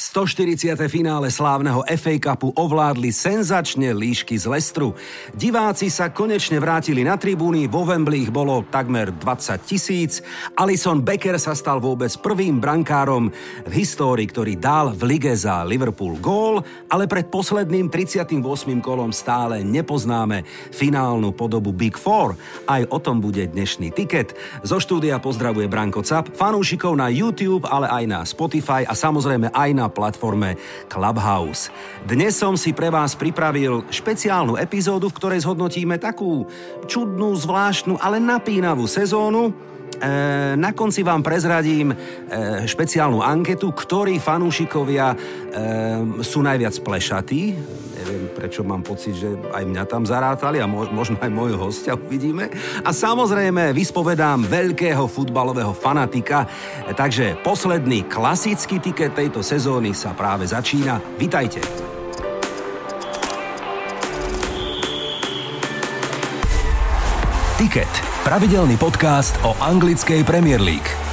140. finále slávneho FA Cupu ovládli senzačne líšky z Lestru. Diváci sa konečne vrátili na tribúny, vo Wembley ich bolo takmer 20 tisíc. Alison Becker sa stal vôbec prvým brankárom v histórii, ktorý dal v lige za Liverpool gól, ale pred posledným 38. kolom stále nepoznáme finálnu podobu Big Four. Aj o tom bude dnešný tiket. Zo štúdia pozdravuje Branko Cap, fanúšikov na YouTube, ale aj na Spotify a samozrejme aj na platforme Clubhouse. Dnes som si pre vás pripravil špeciálnu epizódu, v ktorej zhodnotíme takú čudnú, zvláštnu, ale napínavú sezónu, na konci vám prezradím e, špeciálnu anketu, ktorí fanúšikovia e, sú najviac plešatí. Neviem, prečo mám pocit, že aj mňa tam zarátali a možno aj môjho hostia uvidíme. A samozrejme vyspovedám veľkého futbalového fanatika. Takže posledný klasický tiket tejto sezóny sa práve začína. Vitajte. Tiket Pravidelný podcast o anglickej Premier League.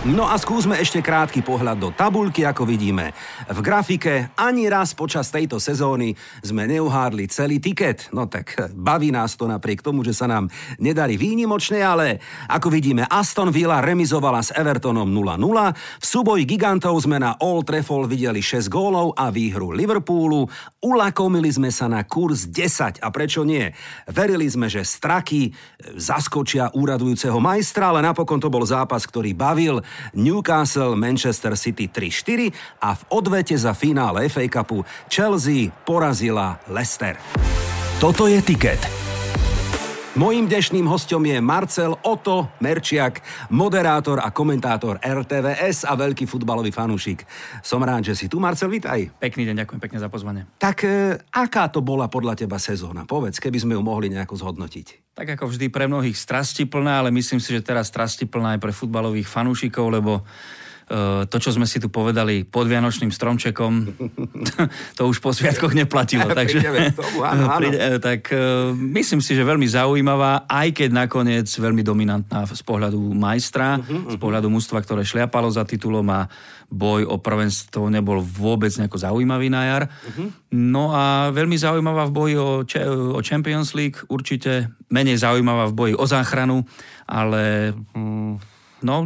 No a skúsme ešte krátky pohľad do tabulky, ako vidíme. V grafike ani raz počas tejto sezóny sme neuhádli celý tiket. No tak baví nás to napriek tomu, že sa nám nedarí výnimočne, ale ako vidíme Aston Villa remizovala s Evertonom 0-0. V súboji gigantov sme na Old Trafford videli 6 gólov a výhru Liverpoolu. Ulakomili sme sa na kurz 10 a prečo nie? Verili sme, že straky zaskočia úradujúceho majstra, ale napokon to bol zápas, ktorý bavil. Newcastle Manchester City 3-4 a v odvete za finále FA Cupu Chelsea porazila Leicester. Toto je tiket. Mojím dnešným hostom je Marcel Oto Merčiak, moderátor a komentátor RTVS a veľký futbalový fanúšik. Som rád, že si tu. Marcel, vitaj. Pekný deň, ďakujem pekne za pozvanie. Tak e, aká to bola podľa teba sezóna? Povedz, keby sme ju mohli nejako zhodnotiť. Tak ako vždy pre mnohých strastiplná, ale myslím si, že teraz strastiplná aj pre futbalových fanúšikov, lebo to, čo sme si tu povedali pod Vianočným stromčekom, to už po sviatkoch neplatilo. Takže, tomu, áno, áno. Eh, tak eh, myslím si, že veľmi zaujímavá, aj keď nakoniec veľmi dominantná z pohľadu majstra, uh-huh, z pohľadu mužstva, ktoré šliapalo za titulom a boj o prvenstvo nebol vôbec nejako zaujímavý na jar. Uh-huh. No a veľmi zaujímavá v boji o, o Champions League, určite menej zaujímavá v boji o záchranu, ale no,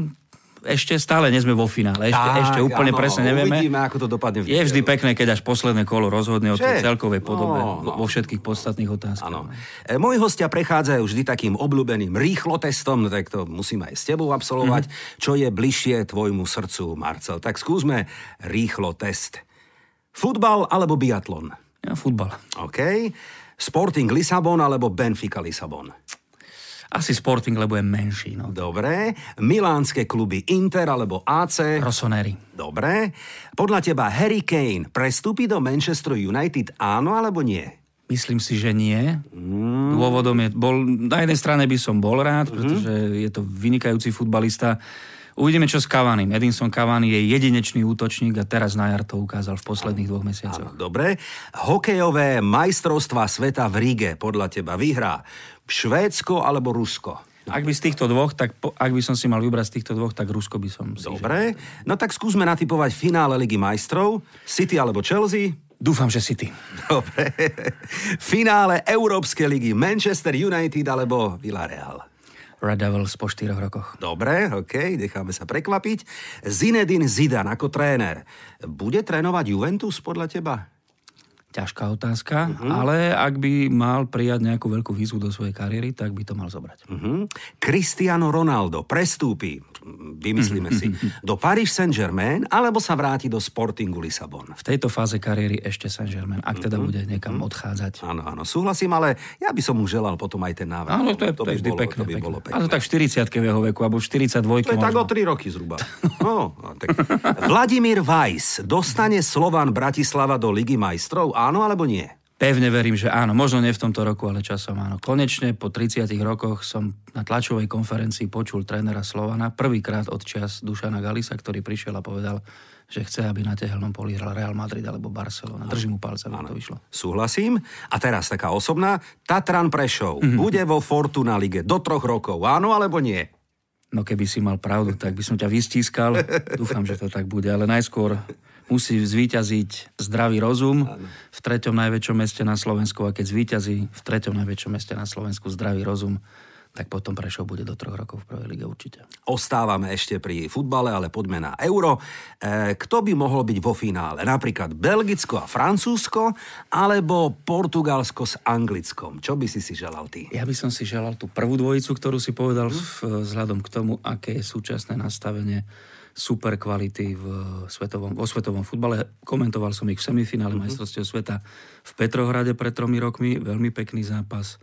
ešte stále nie sme vo finále. Ešte, tak, ešte úplne áno, presne nevieme. Uvidíme, ako to dopadne. V je vždy pekné, keď až posledné kolo rozhodne o tej celkovej podobe no, no. vo všetkých podstatných otázkach. Áno. E, moji hostia prechádzajú vždy takým obľúbeným rýchlo testom, no tak to musím aj s tebou absolvovať. Mm-hmm. Čo je bližšie tvojmu srdcu, Marcel? Tak skúsme rýchlo test. Futbal alebo biatlon? Ja, futbal. OK. Sporting Lisabon alebo Benfica Lisabon? Asi Sporting, lebo je menší. No. Dobre. Milánske kluby Inter alebo AC? Rossoneri. Dobre. Podľa teba Harry Kane prestúpi do Manchester United áno alebo nie? Myslím si, že nie. Mm. Dôvodom je, bol, na jednej strane by som bol rád, mm-hmm. pretože je to vynikajúci futbalista. Uvidíme, čo s Cavani. Edinson Cavani je jedinečný útočník a teraz na jar to ukázal v posledných dvoch mesiacoch. Áno, dobre. Hokejové majstrovstvá sveta v Ríge podľa teba vyhrá Švédsko alebo Rusko? Ak by z týchto dvoch, tak po, ak by som si mal vybrať z týchto dvoch, tak Rusko by som si Dobre, no tak skúsme natypovať finále Ligy majstrov. City alebo Chelsea? Dúfam, že City. Dobre. finále Európskej ligy Manchester United alebo Villarreal? Red Devils po 4 rokoch. Dobre, ok, necháme sa prekvapiť. Zinedine Zidane ako tréner. Bude trénovať Juventus podľa teba? Ťažká otázka, uh-huh. ale ak by mal prijať nejakú veľkú výzvu do svojej kariéry, tak by to mal zobrať. Uh-huh. Cristiano Ronaldo prestúpi, vymyslíme si, do Paris Saint-Germain alebo sa vráti do Sportingu Lisabon? V tejto fáze kariéry ešte Saint-Germain, ak teda bude niekam odchádzať. Áno, áno, súhlasím, ale ja by som mu želal potom aj ten návrh. Áno, to je, to, to je vždy bolo, pekné. To by pekné. bolo pekné. Ale tak v 40 v jeho veku, alebo v 42 To je možno. tak o 3 roky zhruba. no, no, tak. Vladimír Weiss dostane Slovan Bratislava do Ligy majstrov, áno alebo nie? Pevne verím, že áno. Možno nie v tomto roku, ale časom áno. Konečne po 30 rokoch som na tlačovej konferencii počul trénera Slovana prvýkrát od čas Dušana Galisa, ktorý prišiel a povedal, že chce, aby na tehelnom poli hral Real Madrid alebo Barcelona. Držím mu palce, aby to vyšlo. Súhlasím. A teraz taká osobná. Tatran Prešov mm-hmm. bude vo Fortuna lige do troch rokov. Áno alebo nie? No keby si mal pravdu, tak by som ťa vystískal. Dúfam, že to tak bude, ale najskôr musí zvíťaziť zdravý rozum v treťom najväčšom meste na Slovensku a keď zvíťazí v treťom najväčšom meste na Slovensku zdravý rozum, tak potom Prešov bude do troch rokov v prvej lige určite. Ostávame ešte pri futbale, ale poďme na euro. E, kto by mohol byť vo finále? Napríklad Belgicko a Francúzsko, alebo Portugalsko s Anglickom? Čo by si si želal ty? Ja by som si želal tú prvú dvojicu, ktorú si povedal hm? vzhľadom k tomu, aké je súčasné nastavenie super kvality v svetovom, vo svetovom futbale. Komentoval som ich v semifinále uh-huh. majstrovstiev sveta v Petrohrade pred tromi rokmi. Veľmi pekný zápas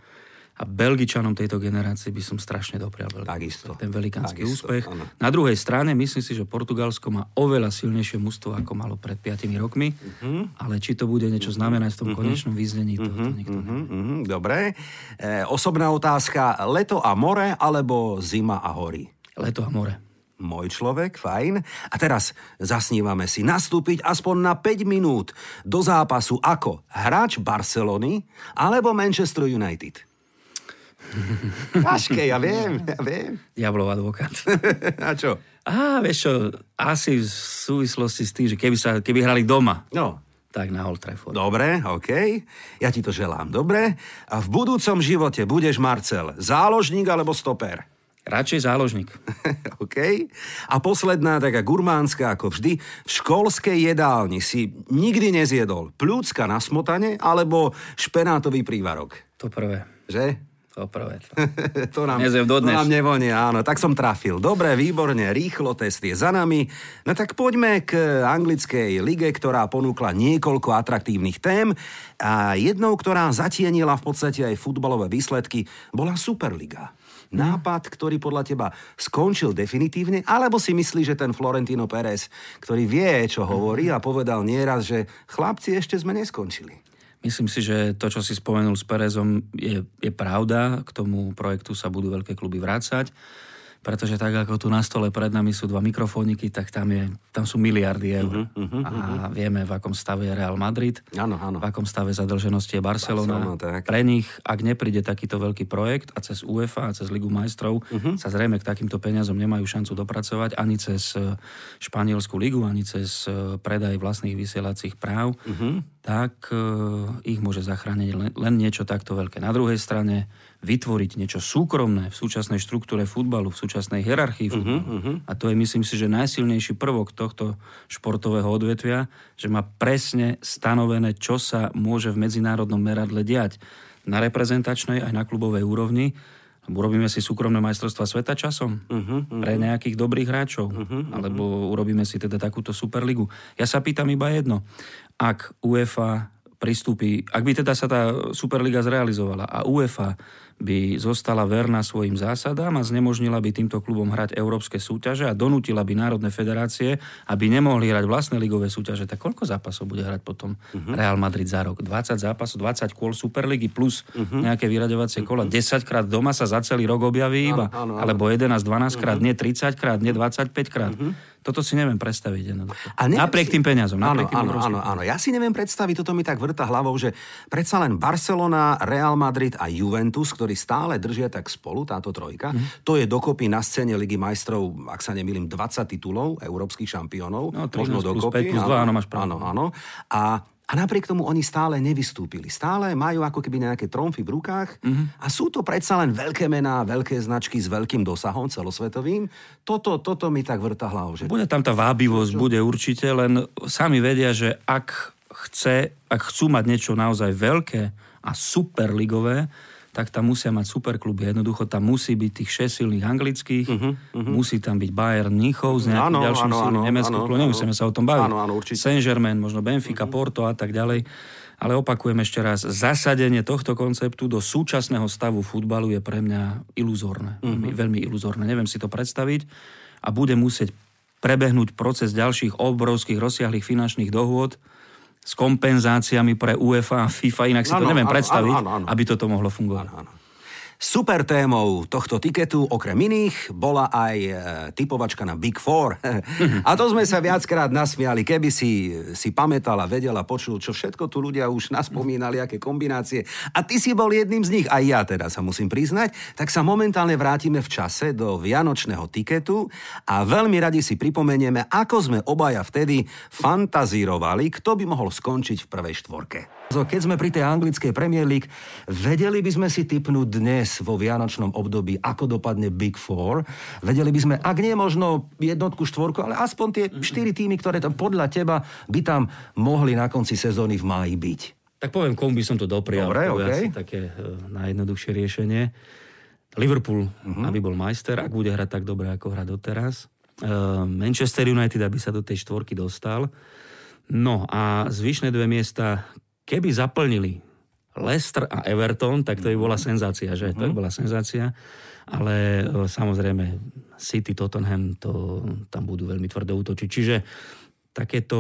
a Belgičanom tejto generácie by som strašne doprial Takisto. ten velikánsky Takisto, úspech. Áno. Na druhej strane myslím si, že Portugalsko má oveľa silnejšie mužstvo, ako malo pred 5 rokmi, uh-huh. ale či to bude niečo znamenať v tom uh-huh. konečnom význení, to, uh-huh. to nikto uh-huh. uh-huh. Dobre. E, osobná otázka, leto a more, alebo zima a hory? Leto a more môj človek, fajn. A teraz zasnívame si nastúpiť aspoň na 5 minút do zápasu ako hráč Barcelony alebo Manchester United. Ťažké, ja viem, ja viem. Diablov advokát. A čo? Á, vieš čo, asi v súvislosti s tým, že keby, sa, keby hrali doma. No. Tak na Old Trafford. Dobre, OK. Ja ti to želám. Dobre. A v budúcom živote budeš, Marcel, záložník alebo stoper? Radšej záložník. OK. A posledná, taká gurmánska ako vždy, v školskej jedálni si nikdy nezjedol plúcka na smotane alebo špenátový prívarok. To prvé. Že? To prvé. To, nám, to nám nevonie, áno. Tak som trafil. Dobre, výborne, rýchlo, test je za nami. No tak poďme k anglickej lige, ktorá ponúkla niekoľko atraktívnych tém a jednou, ktorá zatienila v podstate aj futbalové výsledky, bola Superliga. Nápad, ktorý podľa teba skončil definitívne, alebo si myslíš, že ten Florentino Pérez, ktorý vie, čo hovorí a povedal nieraz, že chlapci ešte sme neskončili. Myslím si, že to, čo si spomenul s Perezom, je, je pravda. K tomu projektu sa budú veľké kluby vrácať pretože tak ako tu na stole pred nami sú dva mikrofóniky, tak tam, je, tam sú miliardy eur. Uh-huh, uh-huh, a vieme, v akom stave je Real Madrid, ano, ano. v akom stave zadlženosti je Barcelona. Barcelona tak. Pre nich, ak nepríde takýto veľký projekt a cez UEFA a cez Ligu majstrov uh-huh. sa zrejme k takýmto peniazom nemajú šancu dopracovať ani cez e, Španielskú ligu, ani cez e, predaj vlastných vysielacích práv, uh-huh. Tak uh, ich môže zachrániť len, len niečo takto veľké. Na druhej strane vytvoriť niečo súkromné v súčasnej štruktúre futbalu, v súčasnej hierarchii mhm, futbalu. Uh-huh, uh-huh. A to je, myslím si, že najsilnejší prvok tohto športového odvetvia, že má presne stanovené, čo sa môže v medzinárodnom meradle diať na reprezentačnej aj na klubovej úrovni. Urobíme si súkromné majstrovstva sveta časom uh-huh, uh-huh. pre nejakých dobrých hráčov, uh-huh, uh-huh. alebo urobíme si teda takúto superligu. Ja sa pýtam iba jedno. Ak UEFA pristúpi, ak by teda sa tá Superliga zrealizovala a UEFA by zostala verná svojim zásadám a znemožnila by týmto klubom hrať európske súťaže a donútila by národné federácie, aby nemohli hrať vlastné ligové súťaže, tak koľko zápasov bude hrať potom uh-huh. Real Madrid za rok? 20 zápasov, 20 kôl Superligy plus uh-huh. nejaké vyraďovacie kola. Uh-huh. 10 krát doma sa za celý rok objaví iba, áno, áno, áno. alebo 11, 12 krát, uh-huh. nie 30 krát, nie 25 krát. Uh-huh. Toto si neviem predstaviť jednoducho. A neviem napriek si... tým peniazom. Napriek áno, tým áno, áno, áno. Ja si neviem predstaviť, toto mi tak vrta hlavou, že predsa len Barcelona, Real Madrid a Juventus, ktorí stále držia tak spolu, táto trojka, mm. to je dokopy na scéne Ligy majstrov, ak sa nemýlim, 20 titulov európskych šampiónov. No, možno dokopy. Plus 5, plus 2, áno, máš pravdu. Áno, áno. A a napriek tomu oni stále nevystúpili. Stále majú ako keby nejaké tromfy v rukách mm-hmm. a sú to predsa len veľké mená, veľké značky s veľkým dosahom celosvetovým. Toto, toto mi tak vrta hlavou. Že... Bude tam tá vábivosť, Čo? bude určite, len sami vedia, že ak chce, ak chcú mať niečo naozaj veľké a superligové, tak tam musia mať superkluby. Jednoducho tam musí byť tých 6 silných anglických, uh-huh, uh-huh. musí tam byť Bayern Mníchov s nejakým ďalším silným nemeckým klubom. Nemusíme sa o tom baviť. Saint-Germain, možno Benfica, uh-huh. Porto a tak ďalej. Ale opakujem ešte raz, zasadenie tohto konceptu do súčasného stavu futbalu je pre mňa iluzórne. Uh-huh. Veľmi, veľmi iluzórne. Neviem si to predstaviť a bude musieť prebehnúť proces ďalších obrovských rozsiahlých finančných dohôd, s kompenzáciami pre UEFA a FIFA, inak si ano, to neviem ano, predstaviť, ano, ano, ano. aby toto mohlo fungovať. Ano, ano. Super témou tohto tiketu, okrem iných, bola aj e, typovačka na Big Four. a to sme sa viackrát nasmiali, keby si si pamätal a vedel a počul, čo všetko tu ľudia už naspomínali, aké kombinácie. A ty si bol jedným z nich, aj ja teda sa musím priznať, tak sa momentálne vrátime v čase do vianočného tiketu a veľmi radi si pripomenieme, ako sme obaja vtedy fantazírovali, kto by mohol skončiť v prvej štvorke. Keď sme pri tej anglickej Premier League, vedeli by sme si typnúť dnes vo vianočnom období, ako dopadne Big Four. Vedeli by sme, ak nie možno jednotku, štvorku, ale aspoň tie štyri týmy, ktoré tam podľa teba by tam mohli na konci sezóny v máji byť. Tak poviem, komu by som to doprial. Dobre, to okay. také uh, najjednoduchšie riešenie. Liverpool, uh-huh. aby bol majster, ak bude hrať tak dobre, ako hrá doteraz. Uh, Manchester United, aby sa do tej štvorky dostal. No a zvyšné dve miesta, keby zaplnili Leicester a Everton, tak to by bola senzácia, že? Uh-huh. To by bola senzácia. Ale uh, samozrejme City, Tottenham, to, tam budú veľmi tvrdo útočiť. Čiže takéto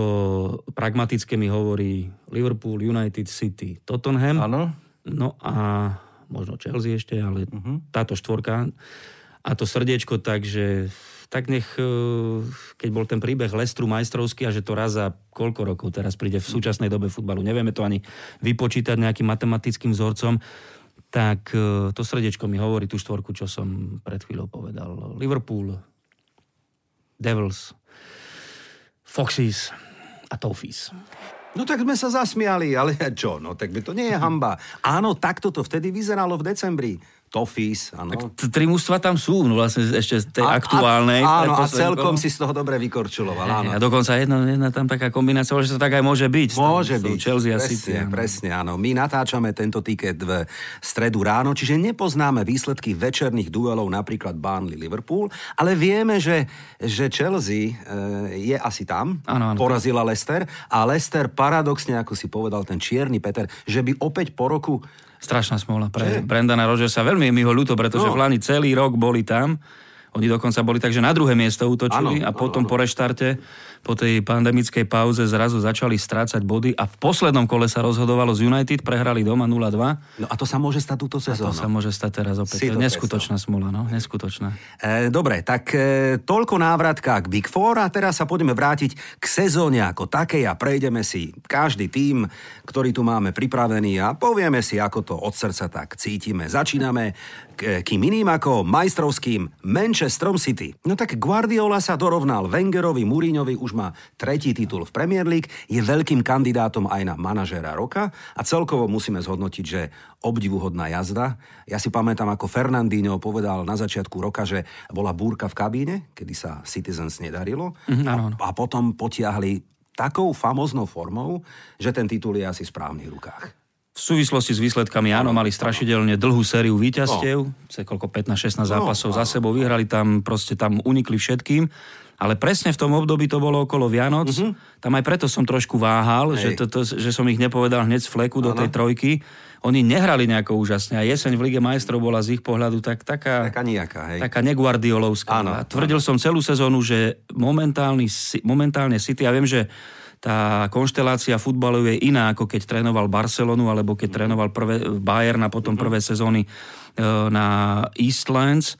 pragmatické mi hovorí Liverpool, United, City, Tottenham. Áno. No a možno Chelsea ešte, ale uh-huh. táto štvorka a to srdiečko, takže tak nech, e, keď bol ten príbeh Lestru majstrovský a že to raz za koľko rokov teraz príde v súčasnej dobe futbalu, nevieme to ani vypočítať nejakým matematickým vzorcom, tak e, to srdiečko mi hovorí tú štvorku, čo som pred chvíľou povedal. Liverpool, Devils, Foxes a Toffees. No tak sme sa zasmiali, ale čo, no tak by to nie je hamba. Áno, takto to vtedy vyzeralo v decembri. Toffees, áno. Tak tri mužstva tam sú, no vlastne ešte z tej a, aktuálnej. A, áno, a celkom si z toho dobre vykorčuloval, áno. A dokonca jedna, jedna tam taká kombinácia, že to tak aj môže byť. Môže tam, byť. Chelsea presne, City, áno. presne, áno. My natáčame tento tiket v stredu ráno, čiže nepoznáme výsledky večerných duelov, napríklad Burnley-Liverpool, ale vieme, že, že Chelsea e, je asi tam, áno, áno, porazila Leicester a Leicester paradoxne, ako si povedal ten čierny Peter, že by opäť po roku Strašná smola pre? Brendana Rodgersa. Veľmi je mi ho ľúto, pretože no. v Lani celý rok boli tam. Oni dokonca boli tak, že na druhé miesto útočili ano, a potom ano, po reštarte po tej pandemickej pauze zrazu začali strácať body a v poslednom kole sa rozhodovalo z United, prehrali doma 0-2. No a to sa môže stať túto sezónu. A to sa môže stať teraz opäť. to neskutočná smola, no, neskutočná. E, dobre, tak e, toľko návratka k Big Four a teraz sa poďme vrátiť k sezóne ako takej a prejdeme si každý tým, ktorý tu máme pripravený a povieme si, ako to od srdca tak cítime. Začíname kým iným ako majstrovským Manchesterom City. No tak Guardiola sa dorovnal Wengerovi, Mourinhovi už má tretí titul v Premier League, je veľkým kandidátom aj na manažéra roka a celkovo musíme zhodnotiť, že obdivuhodná jazda. Ja si pamätám, ako Fernandinho povedal na začiatku roka, že bola búrka v kabíne, kedy sa Citizens nedarilo mm. A, a potom potiahli takou famoznou formou, že ten titul je asi v správnych rukách. V súvislosti s výsledkami, áno, mali strašidelne dlhú sériu víťazstiev, no. koľko 15-16 zápasov no, za sebou, vyhrali tam, proste tam unikli všetkým ale presne v tom období to bolo okolo Vianoc. Uh-huh. Tam aj preto som trošku váhal, že, to, to, že som ich nepovedal hneď z fleku ano. do tej trojky. Oni nehrali nejako úžasne a jeseň v Lige majstrov bola z ich pohľadu tak, taká... Taká nejaká, hej. Taká neguardiolovská. Áno, a tvrdil áno. som celú sezónu, že momentálne City, ja viem, že tá konštelácia futbalu je iná, ako keď trénoval Barcelonu, alebo keď trénoval prvé, Bayern a potom mhm. prvé sezóny e, na Eastlands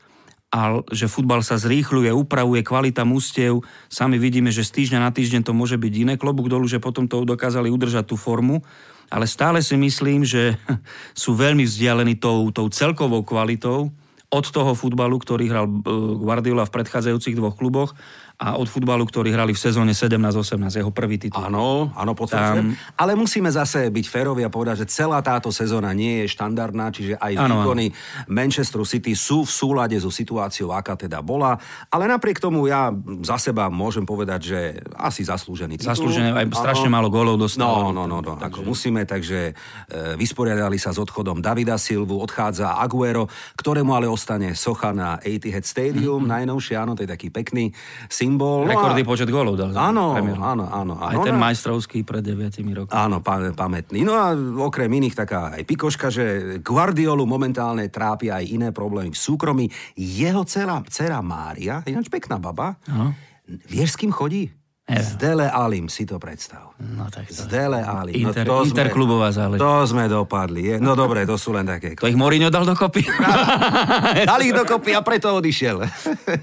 a že futbal sa zrýchľuje, upravuje, kvalita mústiev. Sami vidíme, že z týždňa na týždeň to môže byť iné. Klobúk dolu, že potom to dokázali udržať tú formu. Ale stále si myslím, že sú veľmi vzdialení tou, tou celkovou kvalitou od toho futbalu, ktorý hral e, Guardiola v predchádzajúcich dvoch kluboch a od futbalu, ktorí hrali v sezóne 17-18, jeho prvý titul. Áno, áno, potvrdzujem. Tam... Ale musíme zase byť férovi a povedať, že celá táto sezóna nie je štandardná, čiže aj ano, výkony Manchester City sú v súlade so situáciou, aká teda bola. Ale napriek tomu ja za seba môžem povedať, že asi zaslúžený titul. Zaslúžené, aj strašne ano. málo gólov dostal. No, no, no, no takže... ako musíme, takže e, vysporiadali sa s odchodom Davida Silvu, odchádza Aguero, ktorému ale ostane socha na Etihad Stadium, mm-hmm. najnovšie, áno, to je taký pekný symbol symbol. Rekordný no počet gólov dal. Áno, áno, áno, áno. Aj ten no, majstrovský pred 9 rokmi. Áno, pam- pamätný. No a okrem iných taká aj pikoška, že Guardiolu momentálne trápia aj iné problémy v súkromí. Jeho dcera, dcera Mária, ináč pekná baba, Aha. vieš s kým chodí? S Dele Alim si to predstav. No tak to... S Dele Alim. Inter, no, to interklubová záležitosť. To sme dopadli. Je. No dobre, to sú len také... To ich Mourinho dal dokopy. Dali ich dokopy a preto odišiel.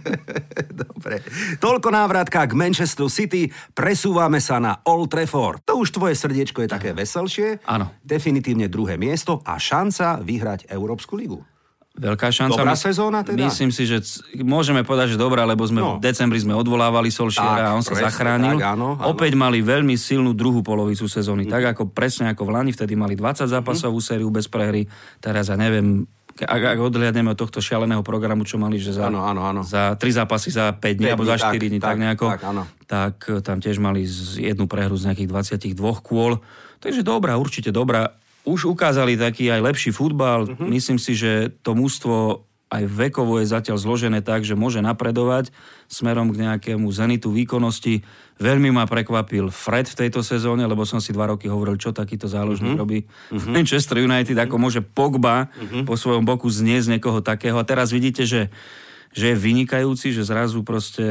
dobre. Toľko návratka k Manchester City. Presúvame sa na Old Trafford. To už tvoje srdiečko je také veselšie. Áno. Definitívne druhé miesto a šanca vyhrať Európsku ligu. Veľká šanca. Dobrá sezóna teda? Myslím si, že c- môžeme povedať, že dobrá, lebo sme No. v decembri sme odvolávali Solšiera Tak, a on sa presne zachránil. tak, áno, áno. Opäť mali veľmi silnú druhú polovicu sezóny. Tak ako presne ako v Lani, vtedy mali 20 zápasovú sériu bez prehry. Teraz ja neviem, ak, ak odhliadneme od tohto šialeného programu, čo mali, že za, Áno, áno, áno. za 3 zápasy za 5 dní, alebo za 4 dní, tak, tak, nejako, tak, áno. tak e, tam tiež mali jednu prehru z nejakých 22 kôl. Takže dobrá, určite dobrá. Už ukázali taký aj lepší futbal. Mhm. Myslím si, že to mužstvo aj vekovo je zatiaľ zložené tak, že môže napredovať smerom k nejakému zenitu výkonnosti. Veľmi ma prekvapil Fred v tejto sezóne, lebo som si dva roky hovoril, čo takýto záložník Mhm. robí v Manchester United, ako môže Pogba po svojom boku zniesť niekoho takého. A teraz vidíte, že že je vynikajúci, že zrazu proste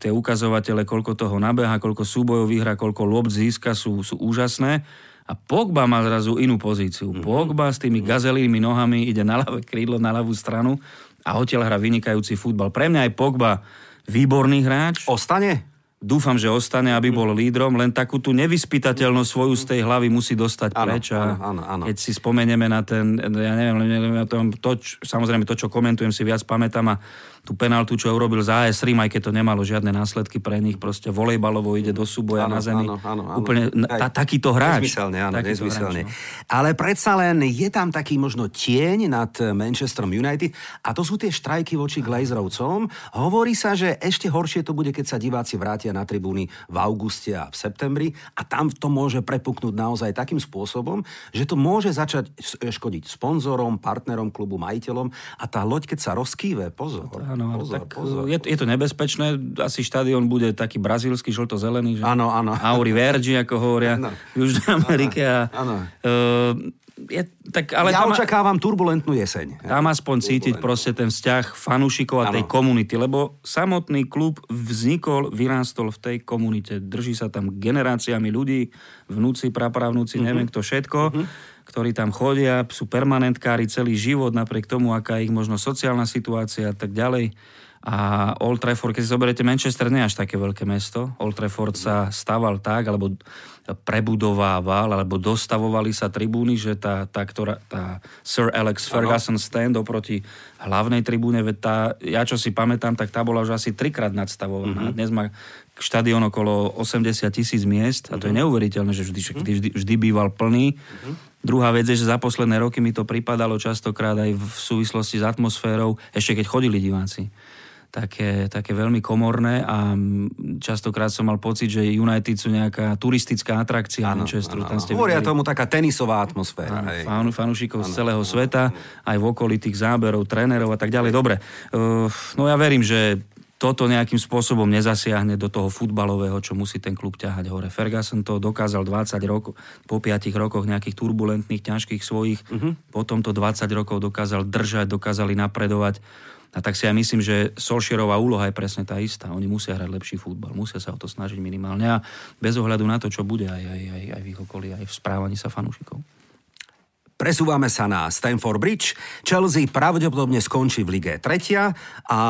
tie ukazovatele, koľko toho nabeha, koľko súbojov vyhra, koľko lob získa, sú, sú úžasné. A Pogba má zrazu inú pozíciu. Mhm. Pogba s tými gazelými nohami ide na ľavé krídlo, na ľavú stranu a odtiaľ hrá vynikajúci futbal. Pre mňa je Pogba výborný hráč. Ostane? Dúfam, že ostane, aby bol lídrom, len takú tú nevyspytateľnosť svoju z tej hlavy musí dostať Áno, preč. A áno, áno. Keď si spomenieme na ten, ja neviem, neviem to, to, samozrejme to, čo komentujem, si viac pamätám a tú penaltu, čo urobil za AS Rím, aj keď to nemalo žiadne následky pre nich, proste volejbalovo ide do súboja Áno, na zemi. áno, áno, áno. Úplne tá, takýto hráč. Nezmyselne, áno, Takýto nezmyselne. hráč, no. Ale predsa len je tam taký možno tieň nad Manchesterom United a to sú tie štrajky voči Glazerovcom. Hovorí sa, že ešte horšie to bude, keď sa diváci vrátia na tribúny v auguste a v septembri a tam to môže prepuknúť naozaj takým spôsobom, že to môže začať škodiť sponzorom, partnerom klubu, majiteľom a tá loď, keď sa rozkýve, pozor, Áno, pozor, tak pozor. Je, je to nebezpečné. Asi štadión bude taký brazílsky, žlto-zelený. Že? Áno, áno. Auri Vergi, ako hovoria Áno. v Južnej Amerike. A, Áno. eh, je, tak, ale ja tam, očakávam turbulentnú jeseň. tam aspoň cítiť proste ten vzťah fanúšikov a tej Áno. komunity, lebo samotný klub vznikol, vyrástol v tej komunite. Drží sa tam generáciami ľudí, vnúci, prapravnúci, Mhm. neviem kto všetko, ktorí tam chodia, sú permanentkári celý život, napriek tomu, aká je ich možno sociálna situácia a tak ďalej. A Old Trafford, keď si zoberiete, Manchester nie je až také veľké mesto. Old Trafford sa staval tak, alebo prebudovával, alebo dostavovali sa tribúny, že tá, tá, ktorá, tá Sir Alex Ferguson stand oproti hlavnej tribúne, veď tá, ja čo si pamätám, tak tá bola už asi trikrát nadstavovaná. Mm-hmm. Dnes má štadión okolo 80 tisíc miest a to je neuveriteľné, že vždy, vždy, vždy, vždy býval plný. Druhá vec je, že za posledné roky mi to pripadalo častokrát aj v súvislosti s atmosférou, ešte keď chodili diváci také, také veľmi komorné a častokrát som mal pocit, že United sú nejaká turistická atrakcia Áno, Manchesteru. ste Hovoria videli tomu taká tenisová atmosféra. áno, hej. fan, fanúšikov z celého sveta, aj v okolí tých záberov, trénerov a tak ďalej. Dobre, uh, no ja verím, že toto nejakým spôsobom nezasiahne do toho futbalového, čo musí ten klub ťahať hore. Ferguson to dokázal 20 rokov, po 5 rokoch nejakých turbulentných, ťažkých svojich, uh-huh. potom to 20 rokov dokázal držať, dokázali napredovať. A tak si ja myslím, že Solšierová úloha je presne tá istá. Oni musia hrať lepší futbal, musia sa o to snažiť minimálne a bez ohľadu na to, čo bude aj, aj, aj, aj v ich okolí, aj v správaní sa fanúšikov. Presúvame sa na Stamford Bridge. Chelsea pravdepodobne skončí v Lige 3 a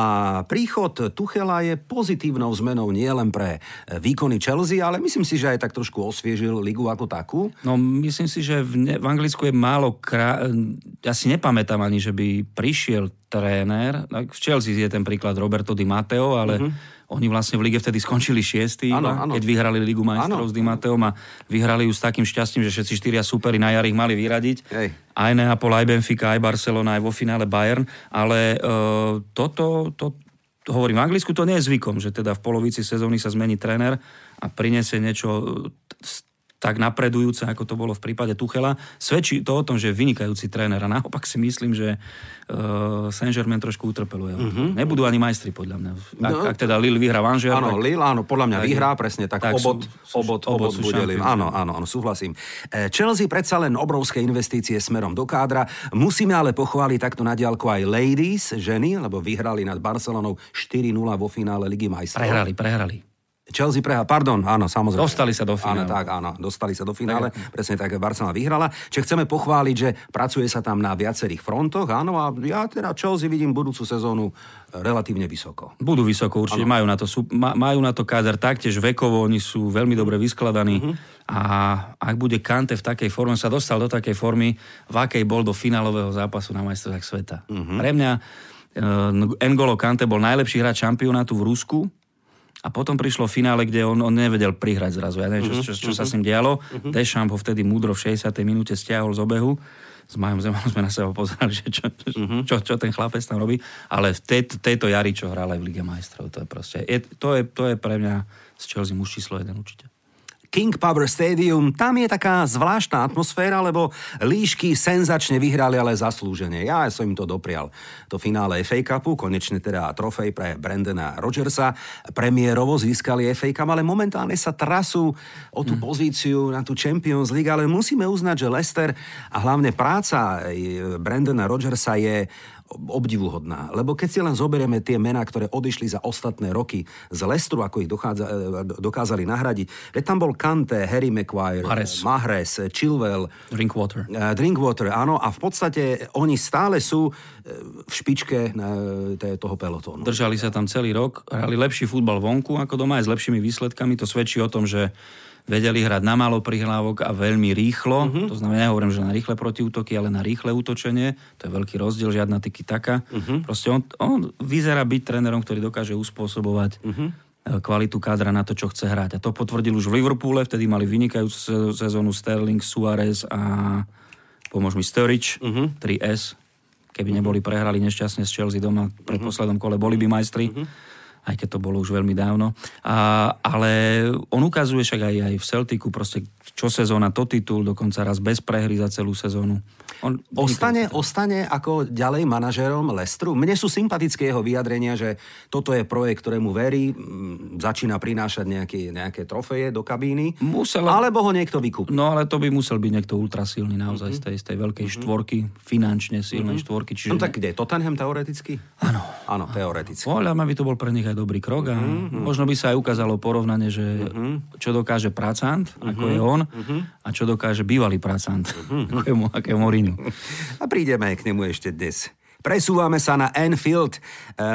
príchod Tuchela je pozitívnou zmenou nielen pre výkony Chelsea, ale myslím si, že aj tak trošku osviežil ligu ako takú. No myslím si, že v, ne, v Anglicku je málo krá... Ja si nepamätám ani, že by prišiel tréner. V Chelsea je ten príklad Roberto Di Matteo, ale uh-huh. Oni vlastne v lige vtedy skončili šiestý. Áno, iba, áno. keď vyhrali Ligu majstrov Áno. s Di Matteom a vyhrali ju s takým šťastím, že všetci štyria súperi na jar ich mali vyradiť. Hej. Aj Neapol, aj Benfica, aj Barcelona, aj vo finále Bayern. Ale uh, toto, to, to hovorím, v Anglicku to nie je zvykom, že teda v polovici sezóny sa zmení tréner a prinesie niečo e, tak napredujúce, ako to bolo v prípade Tuchela. Svedčí to o tom, že je vynikajúci tréner a naopak si myslím, že uh, Saint-Germain trošku utrpeluje. Uh-huh. Nebudú ani majstri, podľa mňa. Ak, No. ak teda Lille vyhrá v Angers, Áno, tak Lille, áno, podľa mňa tak- vyhrá, presne tak, tak obod, sú- obod, obod obod bude Lille. Áno, áno, áno, súhlasím. E, Chelsea predsa len obrovské investície smerom do kádra. Musíme ale pochváliť takto na diálku aj ladies, ženy, lebo vyhrali nad Barcelonou 4-0 vo finále Ligy majstrov. prehrali, prehrali. Chelsea preha, pardon, áno, samozrejme. Dostali sa do finále. Áno, tak, áno, dostali sa do finále, tak. presne tak, Barcelona vyhrala. Čiže chceme pochváliť, že pracuje sa tam na viacerých frontoch, áno, a ja teda Chelsea vidím budúcu sezónu e, relatívne vysoko. Budú vysoko, určite majú na to, sú, majú na to káder taktiež vekovo, oni sú veľmi dobre vyskladaní uh-huh. a ak bude Kante v takej forme, sa dostal do takej formy, v akej bol do finálového zápasu na majstrovstvách sveta. Uh-huh. Pre mňa uh, N'Golo Kante bol najlepší hráč šampionátu v Rusku, a potom prišlo finále, kde on, on nevedel prihrať zrazu. Ja neviem, čo, čo, čo, čo sa s ním dialo. Uh-huh. Deschamps ho vtedy múdro v 60. minúte stiahol z obehu. S Majom Zemanom sme na seba pozerali, že čo, uh-huh. čo, čo ten chlapec tam robí. Ale v tejto, tejto jari, čo hral aj v Lige majstrov, to je proste... Je, to, je, to je pre mňa z Chelsea muž číslo jeden určite. King Power Stadium, tam je taká zvláštna atmosféra, lebo líšky senzačne vyhrali, ale zaslúžene. Ja som im to doprial. To finále FA Cupu, konečne teda trofej pre Brandona Rodgersa, premiérovo získali FA Cup, ale momentálne sa trasú o tú mm. pozíciu na tú Champions League, ale musíme uznať, že Leicester a hlavne práca Brandona Rodgersa je obdivuhodná. Lebo keď si len zoberieme tie mená, ktoré odišli za ostatné roky z Lestru, ako ich dochádza, e, dokázali nahradiť, veď tam bol Kante, Harry Maguire, Mahrez, Mahrez Chilwell, Drinkwater. Uh, Drinkwater, áno, a v podstate oni stále sú e, v špičke toho pelotónu. Držali sa tam celý rok, hrali lepší futbal vonku ako doma aj s lepšími výsledkami. To svedčí o tom, že vedeli hrať na malo prihlávok a veľmi rýchlo. Uh-huh. To znamená, nehovorím, že na rýchle protiútoky, ale na rýchle útočenie. To je veľký rozdiel, žiadna tyky taka. Uh-huh. Proste on, on vyzerá byť trénerom, ktorý dokáže uspôsobovať uh-huh kvalitu kádra na to, čo chce hrať. A to potvrdil už v Liverpoole, vtedy mali vynikajúcu sezónu Sterling, Suarez a pomôž mi Sturridge, uh-huh. 3S. Keby uh-huh. neboli prehrali nešťastne s Chelsea doma pred uh-huh. poslednom kole, boli by majstri. Uh-huh aj keď to bolo už veľmi dávno. A, ale on ukazuje však aj, aj v Celticu proste čo sezóna, to titul, dokonca raz bez prehry za celú sezónu. On ostane, ostane ako ďalej manažérom Lestru? Mne sú sympatické jeho vyjadrenia, že toto je projekt, ktorému verí, začína prinášať nejaké, nejaké trofeje do kabíny, musel... alebo ho niekto vykúpi. No ale to by musel byť niekto ultrasilný naozaj mm-hmm. z, tej, z tej veľkej mm-hmm. štvorky, finančne silnej mm-hmm. štvorky. Čiže... No tak kde? Tottenham teoreticky? Áno. Áno, teoreticky. Podľa by to bol pre nich aj dobrý krok a mm-hmm. možno by sa aj ukázalo porovnanie, že mm-hmm. čo dokáže pracant, mm-hmm. ako je on, uh-huh. a čo dokáže bývalý pracant, uh-huh. ako je, ako je. A prídeme k nemu ešte dnes. Presúvame sa na Anfield. E,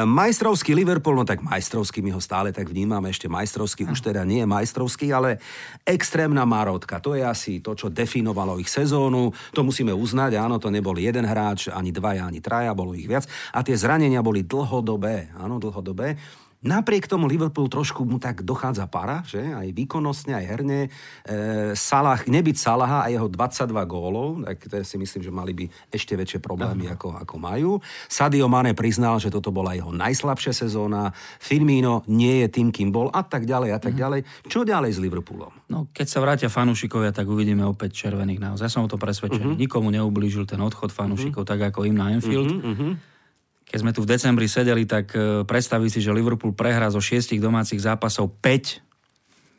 majstrovský Liverpool, no tak majstrovský, my ho stále tak vnímame, ešte majstrovský, už teda nie je majstrovský, ale extrémna marotka. To je asi to, čo definovalo ich sezónu. To musíme uznať, áno, to nebol jeden hráč, ani dvaja, ani traja, bolo ich viac. A tie zranenia boli dlhodobé, áno, dlhodobé. Napriek tomu Liverpool trošku mu tak dochádza para, že aj výkonnostne, aj herne. E, Salah, nebyť Salaha a jeho 22 gólov, tak to si myslím, že mali by ešte väčšie problémy, ako, ako majú. Sadio Mane priznal, že toto bola jeho najslabšia sezóna. Firmino nie je tým, kým bol a tak ďalej a tak uh-huh. ďalej. Čo ďalej s Liverpoolom? No, keď sa vrátia fanúšikovia, tak uvidíme opäť červených naozaj. Ja som o to presvedčený. Uh-huh. Nikomu neublížil ten odchod fanúšikov, uh-huh. tak ako im na Anfield. Uh-huh. Uh-huh keď sme tu v decembri sedeli, tak e, predstaví si, že Liverpool prehrá zo šiestich domácich zápasov 5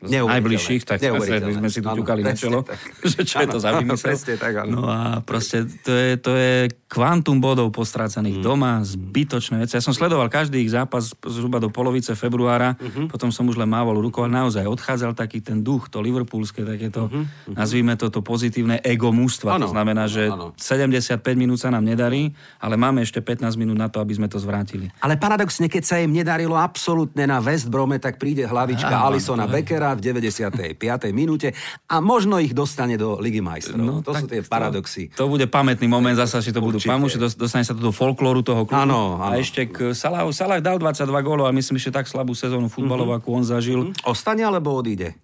najbližších, tak sme si tu ťukali na čelo, že čo je to za vymysel. tak, No a proste to je, to je kvantum bodov postrácaných mm. doma, zbytočné veci. Ja som sledoval každý ich zápas zhruba do polovice februára, mm-hmm. potom som už len mával rukou a naozaj odchádzal taký ten duch, to liverpoolské, takéto, mm-hmm. nazvíme to to pozitívne ego mústva. To znamená, že ano. 75 minút sa nám nedarí, ale máme ešte 15 minút na to, aby sme to zvrátili. Ale paradoxne, keď sa im nedarilo absolútne na West Brome, tak príde hlavička Alisona Beckera v 95. minúte a možno ich dostane do Ligy majstrov. No, to sú tie paradoxy. To, to bude pamätný moment, zasa si to budú pamätať, dostane sa to do folklóru toho klubu. Áno, A ešte k Salahu. Salah dal 22 gólov a myslím, že tak slabú sezónu futbalovú, mm-hmm. ako on zažil. Mm-hmm. Ostane alebo odíde?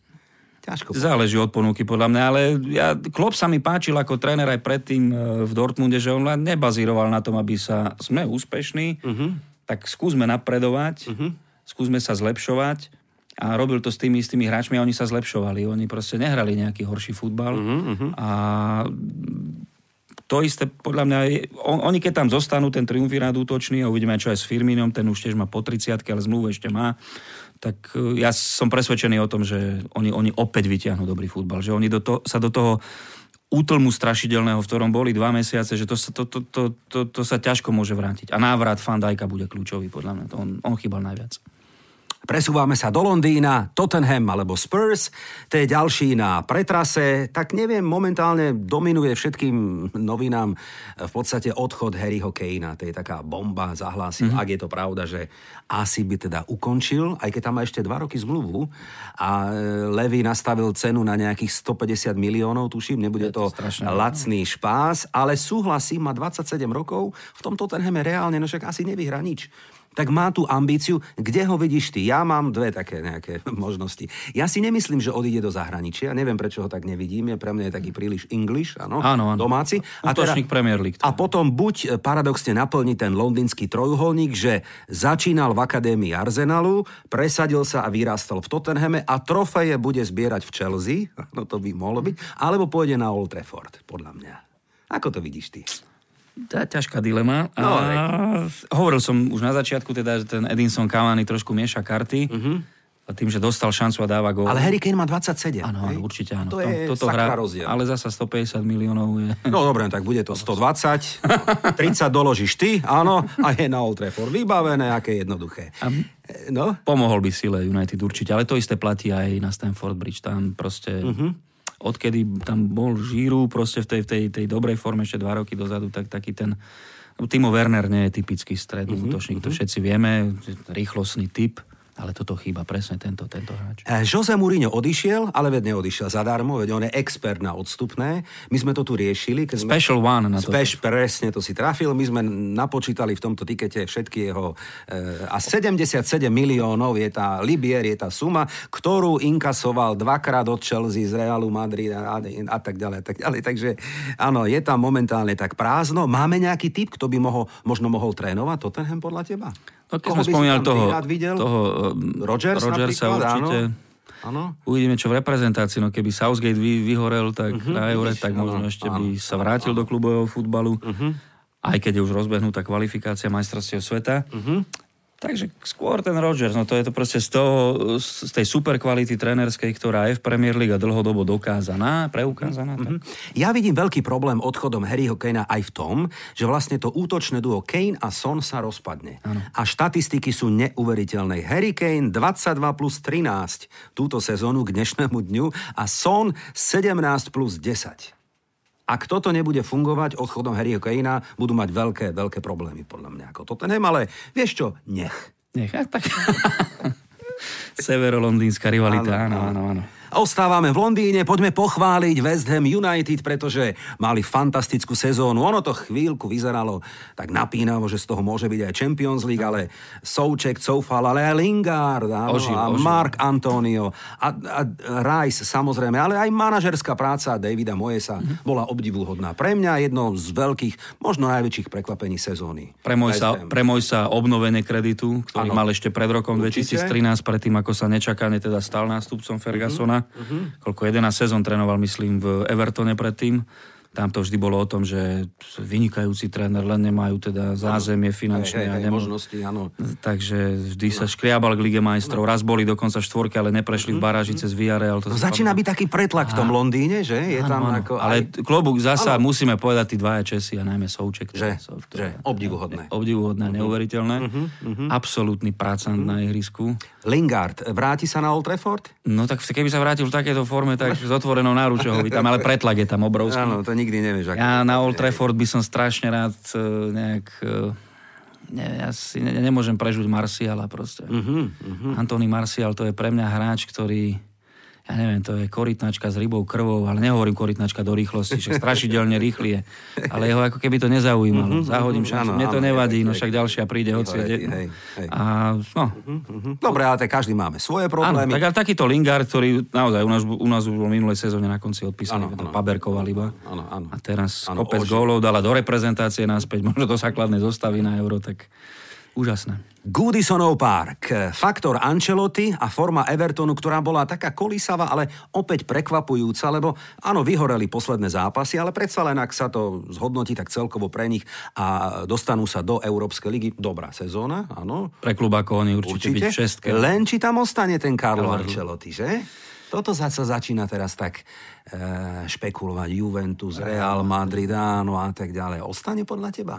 Ťažko Záleží od ponuky, podľa mňa, ale ja, Klopp sa mi páčil ako tréner aj predtým e, v Dortmunde, že on len nebazíroval na tom, aby sa sme úspešní, uh-huh. tak skúsme napredovať, uh-huh. skúsme sa zlepšovať a robil to s tými istými hráčmi a oni sa zlepšovali. Oni proste nehrali nejaký horší futbal uh-huh. a to isté, podľa mňa, on, oni keď tam zostanú, ten triumvirát útočný, a uvidíme čo aj s Firminom, ten už tiež má po 30 ale zmluvu ešte má, tak e, ja som presvedčený o tom, že oni, oni opäť vyťahnú dobrý futbal, že oni do to, sa do toho útlmu strašidelného, v ktorom boli dva mesiace, že to, to, to, to, to, to sa ťažko môže vrátiť. A návrat Fandajka bude kľúčový, podľa mňa. To on, on chýbal najviac. Presúvame sa do Londýna, Tottenham alebo Spurs, to je ďalší na pretrase, tak neviem, momentálne dominuje všetkým novinám v podstate odchod Harryho Kanea, to je taká bomba, zahlásil, mm-hmm. ak je to pravda, že asi by teda ukončil, aj keď tam má ešte dva roky zmluvu. A e, Levy nastavil cenu na nejakých 150 miliónov, tuším, nebude to, to lacný špás, ale súhlasí, má 27 rokov, v tom Tottenhame reálne, no však asi nevyhrá nič tak má tú ambíciu. Kde ho vidíš ty? Ja mám dve také nejaké možnosti. Ja si nemyslím, že odíde do zahraničia. Neviem, prečo ho tak nevidím. Je pre mňa je taký príliš English, áno, áno, áno. domáci. A, teda, Premier League. A potom buď paradoxne naplní ten londýnsky trojuholník, že začínal v akadémii Arsenalu, presadil sa a vyrastol v Tottenhame a trofeje bude zbierať v Chelsea, no to by mohlo byť, alebo pôjde na Old Trafford, podľa mňa. Ako to vidíš ty? Tá ťažká dilema. No, a hovoril som už na začiatku, teda, že ten Edinson Cavani trošku mieša karty. Uh-huh. A tým, že dostal šancu a dáva gól. Ale Harry Kane má 27. Áno, určite áno. To je toto hra, rozdiel. Ale zasa 150 miliónov je... No dobre, tak bude to 120. 30 doložíš ty, áno, a je na Old Trafford vybavené, aké jednoduché. A no? Pomohol by sile United určite, ale to isté platí aj na Stamford Bridge. Tam proste... Uh-huh odkedy tam bol Žíru proste v tej, tej, tej dobrej forme ešte dva roky dozadu, tak taký ten Timo Werner nie je typický stredný uh-huh, útočník, uh-huh. to všetci vieme, rýchlostný typ ale toto chýba presne tento, tento hráč. E, Jose Mourinho odišiel, ale veď neodišiel zadarmo, veď on je expert na odstupné. My sme to tu riešili. Keď Special sme... one na to. Speš, presne to si trafil. My sme napočítali v tomto tikete všetky jeho... E, a 77 miliónov je tá Libier, je tá suma, ktorú inkasoval dvakrát od Chelsea z Realu Madrid a, a, a tak ďalej. A tak ďalej. Takže áno, je tam momentálne tak prázdno. Máme nejaký typ, kto by mohol, možno mohol trénovať Tottenham podľa teba? No keď sme spomínali toho, toho Rogers Rogersa určite. Áno. Uvidíme, čo v reprezentácii. No keby Southgate vy, vyhorel tak uh-huh, na Eure, tak možno áno, ešte by sa vrátil áno. do klubového futbalu. Uh-huh. Aj keď je už rozbehnutá kvalifikácia majstrovstiev sveta. Uh-huh. Takže skôr ten Rodgers, no to je to proste z, toho, z tej super kvality trénerskej, ktorá je v Premier League a dlhodobo dokázaná, preukázaná. Mm-hmm. Ja vidím veľký problém odchodom Harryho Kanea aj v tom, že vlastne to útočné duo Kane a Son sa rozpadne. Ano. A štatistiky sú neuveriteľné. Harry Kane 22 plus 13 túto sezónu k dnešnému dňu a Son 17 plus 10. Ak toto nebude fungovať odchodom Harryho Kanea, budú mať veľké, veľké problémy, podľa mňa. Ako toto nem, ale vieš čo, nech. Nech, tak. Severo-londýnska rivalita, áno, áno, áno. Ostávame v Londýne, poďme pochváliť West Ham United, pretože mali fantastickú sezónu. Ono to chvíľku vyzeralo tak napínavo, že z toho môže byť aj Champions League, ale Souček, Coufal, ale aj Lingard áno, ožil, a ožil. Mark Antonio a, a Rice samozrejme, ale aj manažerská práca Davida Moesa mm-hmm. bola obdivuhodná. Pre mňa jedno z veľkých, možno najväčších prekvapení sezóny. Pre Mojsa, pre Mojsa obnovené kreditu, ktorý ano. mal ešte pred rokom Určite. 2013, predtým ako sa nečakane teda stal nástupcom Fergusona. Mm-hmm. Uh-huh. Koľko 11 sezón trénoval, myslím, v Evertone predtým. Tam to vždy bolo o tom, že vynikajúci tréner, len nemajú teda zázemie finančné. Hej, hej, hej, možnosti, áno. Takže vždy sa škriabal k Lige majstrov. Raz boli dokonca štvorky, ale neprešli v baráži cez Villarreal. To no, začína byť taký pretlak v tom Londýne, že? Je áno, tam áno. Ako ale aj... klobúk zasa, áno. musíme povedať tí dvaja Česi a najmä Souček. Že, to, to, že obdivuhodné. Obdivuhodné, uh-huh. neuveriteľné. Uh-huh. Absolútny prácant uh-huh. na ihrisku. Lingard, vráti sa na Old Trafford? No tak keby sa vrátil v takejto forme, tak s otvorenou náručou ho tam, ale pretlak je tam obrovský. Áno, to nikdy nevieš. Ako ja na Old Trafford by som strašne rád uh, nejak... Uh, ne, ja si ne, nemôžem prežuť Marciala proste. Uh-huh, uh-huh. Antony Marcial to je pre mňa hráč, ktorý ja neviem, to je korytnačka s rybou krvou, ale nehovorím korytnačka do rýchlosti, že strašidelne rýchly je. Ale jeho ako keby to nezaujímalo. Mm-hmm, Zahodím šancu, mne to nevadí, no však ďalšia príde, hoci. A, no. Mm-hmm. Dobre, ale tak každý máme svoje problémy. Áno, tak ale takýto Lingard, ktorý naozaj u nás, u nás už bol minulej sezóne na konci odpísaný, Paberkoval iba. Áno, áno. A teraz ano, kopec gólov dala do reprezentácie naspäť, možno do základnej zostavy na euro, tak úžasné. Goodisonov Park, faktor Ancelotti a forma Evertonu, ktorá bola taká kolísavá, ale opäť prekvapujúca, lebo áno, vyhoreli posledné zápasy, ale predsa len ak sa to zhodnotí tak celkovo pre nich a dostanú sa do Európskej ligy, dobrá sezóna, áno. Pre klub ako oni určite, určite. byť šestke. Len či tam ostane ten Carlo Ancelotti, že? Toto sa, sa začína teraz tak e, špekulovať. Juventus, Real Madrid, áno a tak ďalej. Ostane podľa teba?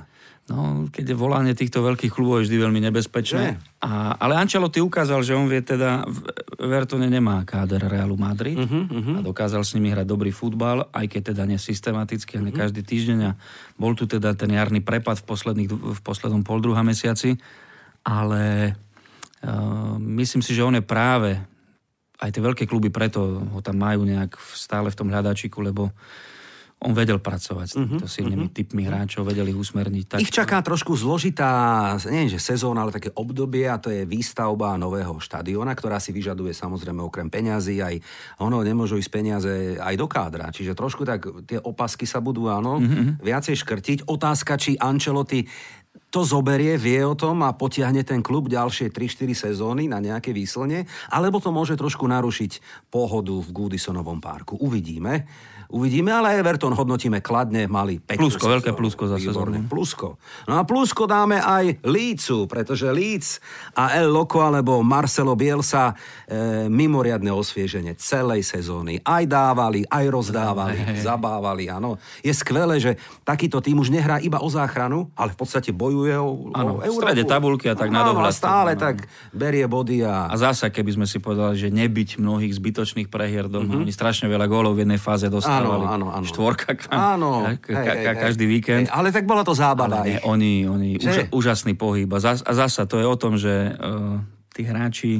No, keď je volanie týchto veľkých klubov je vždy veľmi nebezpečné. A, ale Ancelotti ukázal, že on vie teda, v Vertone nemá káder Realu Madrid uh-huh, uh-huh. a dokázal s nimi hrať dobrý futbal, aj keď teda nesystematicky a ne uh-huh. každý týždeň. A bol tu teda ten jarný prepad v, posledných, v poslednom pol druhá mesiaci, ale uh, myslím si, že on je práve aj tie veľké kluby preto ho tam majú nejak stále v tom hľadačiku, lebo on vedel pracovať s týmito uh-huh, silnými uh-huh. typmi hráčov, vedeli ich usmerniť. Tak... Ich čaká trošku zložitá, nie že sezóna, ale také obdobie a to je výstavba nového štadiona, ktorá si vyžaduje samozrejme okrem peňazí aj ono nemôžu ísť peniaze aj do kádra. Čiže trošku tak tie opasky sa budú, áno, uh-huh. viacej škrtiť. Otázka, či Ancelotti to zoberie, vie o tom a potiahne ten klub ďalšie 3-4 sezóny na nejaké výslne, alebo to môže trošku narušiť pohodu v Goodysonovom parku. Uvidíme. Uvidíme, ale Everton hodnotíme kladne, mali pekné Plusko, sezónu. veľké plusko za sezónu. Plusko. No a plusko dáme aj Lícu, pretože Líc a El Loco alebo Marcelo Bielsa e, mimoriadne osvieženie celej sezóny. Aj dávali, aj rozdávali, hey, zabávali, áno. Je skvelé, že takýto tým už nehrá iba o záchranu, ale v podstate bojuje o, ano, o Európu. v strede tabulky a tak na dohľad. stále ano. tak berie body a... A zasa, keby sme si povedali, že nebyť mnohých zbytočných prehier doma, mm-hmm. oni strašne veľa gólov v jednej fáze dostali áno, áno, áno. štvorka áno, ka, ka, ka, každý víkend. Hej, ale tak bola to zábava. Ale nie, oni, oni už, úžasný pohyb. A, zas, a zasa to je o tom, že uh, tí hráči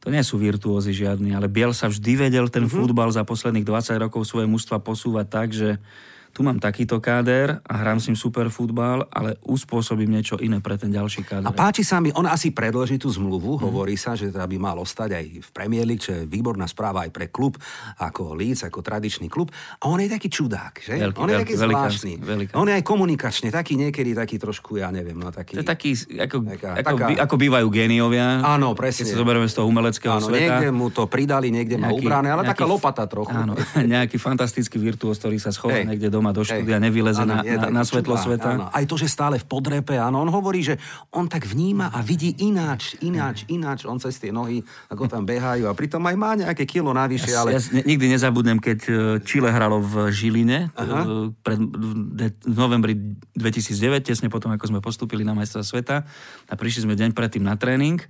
to nie sú virtuózy žiadni, ale Biel sa vždy vedel ten uh-huh. futbal za posledných 20 rokov svoje mužstva posúvať tak, že tu mám takýto káder a hrám s ním super futbal, ale uspôsobím niečo iné pre ten ďalší káder. A páči sa mi, on asi predloží tú zmluvu, mm. hovorí sa, že teda by mal ostať aj v Premier League, čo je výborná správa aj pre klub, ako Leeds, ako tradičný klub. A on je taký čudák, že? Veľký, on je veľký, taký zvláštny. Veľký. On je aj komunikačne, taký niekedy taký trošku, ja neviem, no taký... To je taký, ako, taká, ako, taká... ako bývajú géniovia. Áno, presne. Keď sa zoberieme z toho umeleckého áno, sveta. niekde mu to pridali, niekde nejaký, má ubrané, ale nejaký, taká lopata trochu. Áno, nejaký fantastický virtuós, ktorý sa schová hey. niekde doma do štúdia, hey vyleze áno, na, na, na svetlo čudá, sveta. Áno. Aj to, že stále v podrepe, áno, on hovorí, že on tak vníma a vidí ináč, ináč, ináč, on cez tie nohy, ako tam behajú a pritom aj má nejaké kilo navyše, ale... Ja, ja nikdy nezabudnem, keď e, Chile hralo v Žiline Aha. E, pred, v novembri 2009, tesne potom, ako sme postúpili na majstra sveta a prišli sme deň predtým na tréning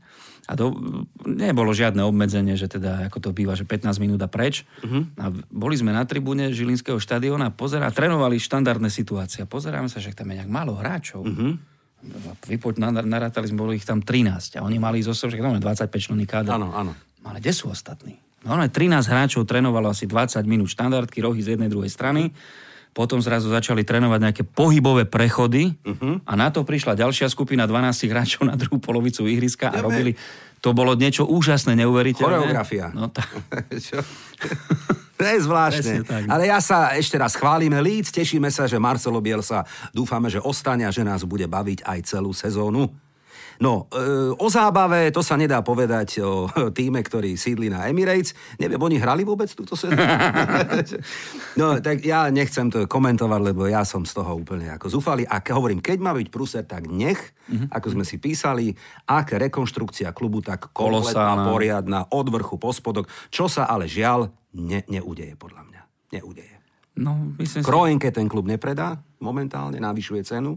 a to nebolo žiadne obmedzenie, že teda, ako to býva, že 15 minút a preč. Uh-huh. A boli sme na tribúne Žilinského štadióna a pozera, trénovali štandardné situácie. Pozeráme sa, že tam je nejak málo hráčov. Uh-huh. Vypoď, narátali sme, boli ich tam 13 a oni mali zo že tam 25 členný káder. Áno, áno. Ale kde sú ostatní? No, 13 hráčov trénovalo asi 20 minút štandardky, rohy z jednej druhej strany. Uh-huh potom zrazu začali trénovať nejaké pohybové prechody uh-huh. a na to prišla ďalšia skupina 12 hráčov na druhú polovicu ihriska a robili... To bolo niečo úžasné, neuveriteľné. Choreografia. No, tá... To je zvláštne. Ale ja sa ešte raz chválime Líc, tešíme sa, že Marcelo Bielsa dúfame, že ostane a že nás bude baviť aj celú sezónu. No, e, o zábave to sa nedá povedať o týme, ktorý sídli na Emirates. Neviem, oni hrali vôbec túto sezónu? no, tak ja nechcem to komentovať, lebo ja som z toho úplne ako zúfali. A hovorím, keď má byť pruser, tak nech, mm-hmm. ako sme si písali, ak rekonštrukcia klubu, tak kompletná, poriadna, od vrchu po spodok, čo sa ale žiaľ ne, neudeje podľa mňa. Neudeje. No, myslím Kroenke ten klub nepredá momentálne, navyšuje cenu.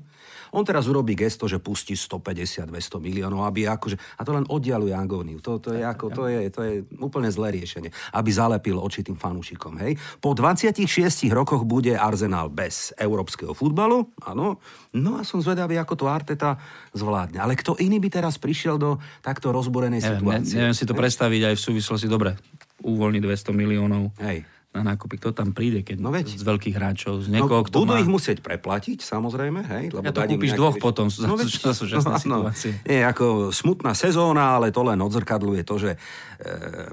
On teraz urobí gesto, že pustí 150-200 miliónov, aby akože, a to len oddialuje agóniu. To, to, je ako, to, je, to je úplne zlé riešenie, aby zalepil oči tým fanúšikom. Hej. Po 26 rokoch bude Arsenal bez európskeho futbalu, áno. No a som zvedavý, ako to Arteta zvládne. Ale kto iný by teraz prišiel do takto rozborenej neviem, situácie? Neviem si to predstaviť aj v súvislosti, dobre, uvoľní 200 miliónov. Hej na nákupy. Kto tam príde, keď no veď. z veľkých hráčov, z niekoho, no, kto budú má... ich musieť preplatiť, samozrejme, hej? Lebo ja to kúpiš dvoch vyš... potom no, veď. za súčasné no, situácie. No, nie, ako smutná sezóna, ale to len odzrkadluje to, že e,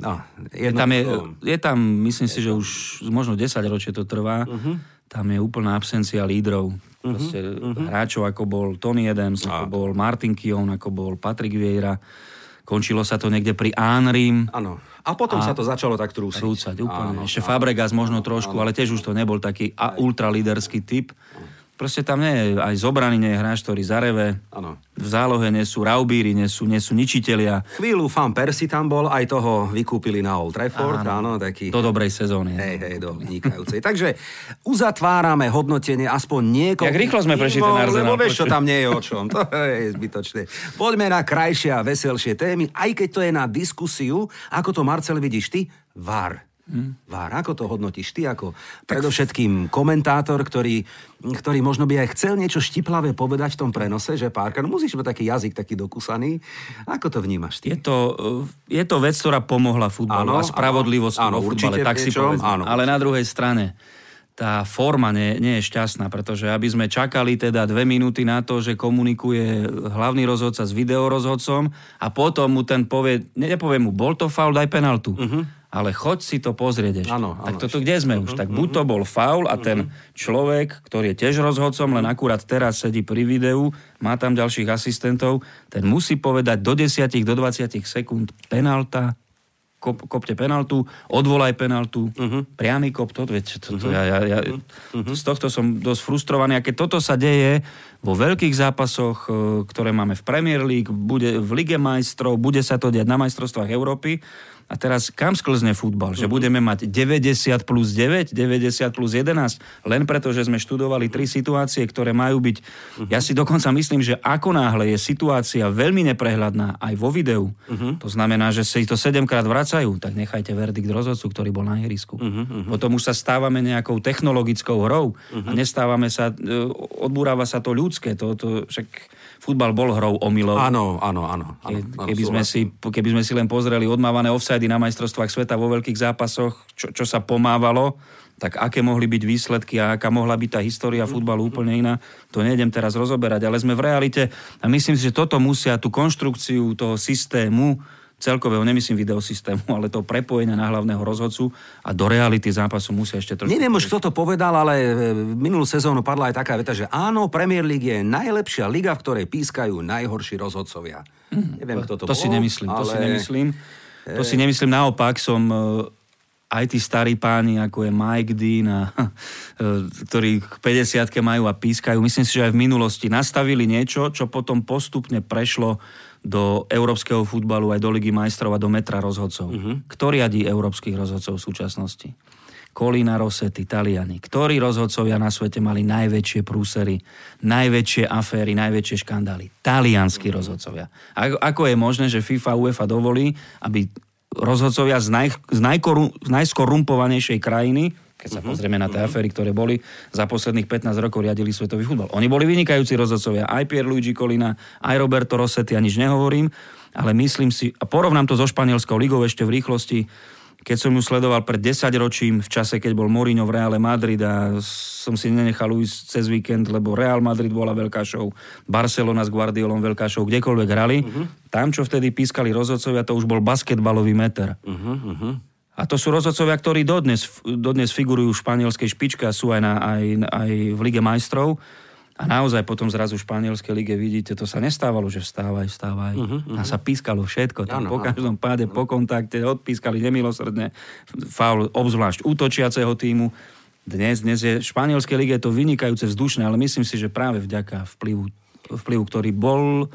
No, jedno, je, tam je, je tam, myslím je si, že už možno 10 ročie to trvá, uh-huh. tam je úplná absencia lídrov. Uh-huh. Proste uh-huh. hráčov, ako bol Tony Adams, ako bol Martin Kion, ako bol Patrick Vieira. Končilo sa to niekde pri Anrim. Áno. A potom a sa to začalo tak trúsiť. Trúcať, úplne. Áno, Ešte áno, Fabregas možno áno, trošku, áno, ale tiež už to nebol taký ultraliderský typ. Proste tam nie je, aj z obrany nie je hráč, ktorý zareve. Áno. V zálohe nie sú raubíri, nie sú, nie sú ničitelia. Chvíľu fan Persi tam bol, aj toho vykúpili na Old Trafford, áno, taký... Do dobrej sezóny. Hej, hej, do vynikajúcej. Takže uzatvárame hodnotenie aspoň niekoľko... Jak rýchlo sme prešli ten Arsenal. Lebo vieš, čo tam nie je o čom. To je zbytočné. Poďme na krajšie a veselšie témy, aj keď to je na diskusiu. Ako to, Marcel, vidíš ty? VAR. Hmm. Vár, ako to hodnotíš ty ako predovšetkým komentátor, ktorý, ktorý možno by aj chcel niečo štiplavé povedať v tom prenose, že párka, no musíš mať taký jazyk taký dokusaný. Ako to vnímaš ty? Je to, je to vec, ktorá pomohla futbalu a spravodlivosť vo futbale, tak si Áno. Ale na druhej strane, tá forma nie, nie je šťastná, pretože aby sme čakali teda dve minúty na to, že komunikuje hlavný rozhodca s videorozhodcom a potom mu ten povie, nepovie mu, bol to faul, daj penaltu. Uh-huh ale choď si to pozrieť ešte. Ano, ano, tak toto kde sme uh-huh, už? Tak buď to bol faul a ten uh-huh. človek, ktorý je tiež rozhodcom, len akurát teraz sedí pri videu, má tam ďalších asistentov, ten musí povedať do 10, do 20 sekúnd penalta, kop, kopte penaltu, odvolaj penaltu, uh-huh. priamy kop, to, viete, to, to, uh-huh. ja, ja, ja, uh-huh. z tohto som dosť frustrovaný. A keď toto sa deje vo veľkých zápasoch, e, ktoré máme v Premier League, bude v Lige majstrov, bude sa to diať na majstrovstvách Európy, a teraz kam sklzne futbal? Že mhm. budeme mať 90 plus 9, 90 plus 11, len preto, že sme študovali tri situácie, ktoré majú byť... Mhm. Ja si dokonca myslím, že ako náhle je situácia veľmi neprehľadná aj vo videu, uh-huh. to znamená, že si to 7 krát vracajú, tak nechajte verdikt rozhodcu, ktorý bol na ihrisku. Uh-huh. Potom už sa stávame nejakou technologickou hrou uh-huh. a nestávame sa, e, odbúrava sa to ľudské. To, to, však futbal bol hrou omylov. Áno, áno, áno. Ke, keby, sme si, keby sme si len pozreli odmávané offside na majstrovstvách sveta vo veľkých zápasoch, čo, čo sa pomávalo, tak aké mohli byť výsledky a aká mohla byť tá história futbalu úplne iná, to nejdem teraz rozoberať, ale sme v realite a myslím si, že toto musia tú konštrukciu toho systému celkového, nemyslím videosystému, ale to prepojenia na hlavného rozhodcu a do reality zápasu musia ešte trošku... Neviem už, kto to povedal, ale e, minulú sezónu padla aj taká veta, že áno, Premier League je najlepšia liga, v ktorej pískajú najhorší rozhodcovia. Mm, Neviem, kto to, to bol, si nemyslím, ale... to si nemyslím. To si nemyslím, naopak som e, aj tí starí páni, ako je Mike Dean, a, e, ktorí k 50 majú a pískajú, myslím si, že aj v minulosti nastavili niečo, čo potom postupne prešlo do európskeho futbalu, aj do Ligy majstrov a do metra rozhodcov. Uh-huh. Kto riadí európskych rozhodcov v súčasnosti? Colina Rossetti, Taliani. Ktorí rozhodcovia na svete mali najväčšie prúsery, najväčšie aféry, najväčšie škandály? Talianskí rozhodcovia. Ako, ako je možné, že FIFA a UEFA dovolí, aby rozhodcovia z, naj, z, najkoru, z najskorumpovanejšej krajiny keď sa uh-huh. pozrieme na tie uh-huh. aféry, ktoré boli za posledných 15 rokov riadili svetový futbal. Oni boli vynikajúci rozhodcovia, aj Pierluigi Colina, aj Roberto Rossetti, ja nič nehovorím, ale myslím si, a porovnám to so Španielskou ligou ešte v rýchlosti, keď som ju sledoval pred 10 ročím, v čase, keď bol Mourinho v Reále Madrid a som si nenechal ujsť cez víkend, lebo Real Madrid bola veľká show, Barcelona s Guardiolom veľká show, kdekoľvek hrali. Uh-huh. Tam, čo vtedy pískali rozhodcovia, to už bol basketbalový meter. Uh-huh, uh-huh. A to sú rozhodcovia, ktorí dodnes, dodnes figurujú v španielskej špičke a sú aj, na, aj, aj v Lige majstrov. A naozaj potom zrazu v španielskej lige vidíte, to sa nestávalo, že vstávaj, vstávaj. Uh-huh, uh-huh. A sa pískalo všetko. Tam ano, po každom páde, po kontakte, odpískali nemilosrdne faul, obzvlášť útočiaceho týmu. Dnes, dnes je v španielskej lige to vynikajúce vzdušné, ale myslím si, že práve vďaka vplyvu, vplyvu ktorý bol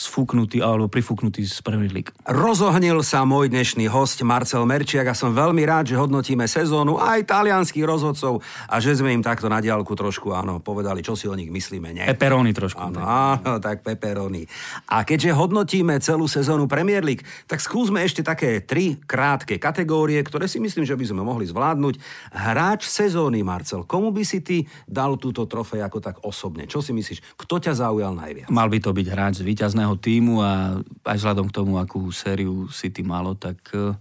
sfúknutý alebo prifúknutý z Premier League. Rozohnil sa môj dnešný host Marcel Merčiak a som veľmi rád, že hodnotíme sezónu aj talianských rozhodcov a že sme im takto na diálku trošku áno, povedali, čo si o nich myslíme. Nie? Peperoni trošku. Áno, áno, tak peperoni. A keďže hodnotíme celú sezónu Premier League, tak skúsme ešte také tri krátke kategórie, ktoré si myslím, že by sme mohli zvládnuť. Hráč sezóny, Marcel, komu by si ty dal túto trofej ako tak osobne? Čo si myslíš? Kto ťa zaujal najviac? Mal by to byť hráč z víťazného daného týmu a aj vzhľadom k tomu, akú sériu City malo, tak eh,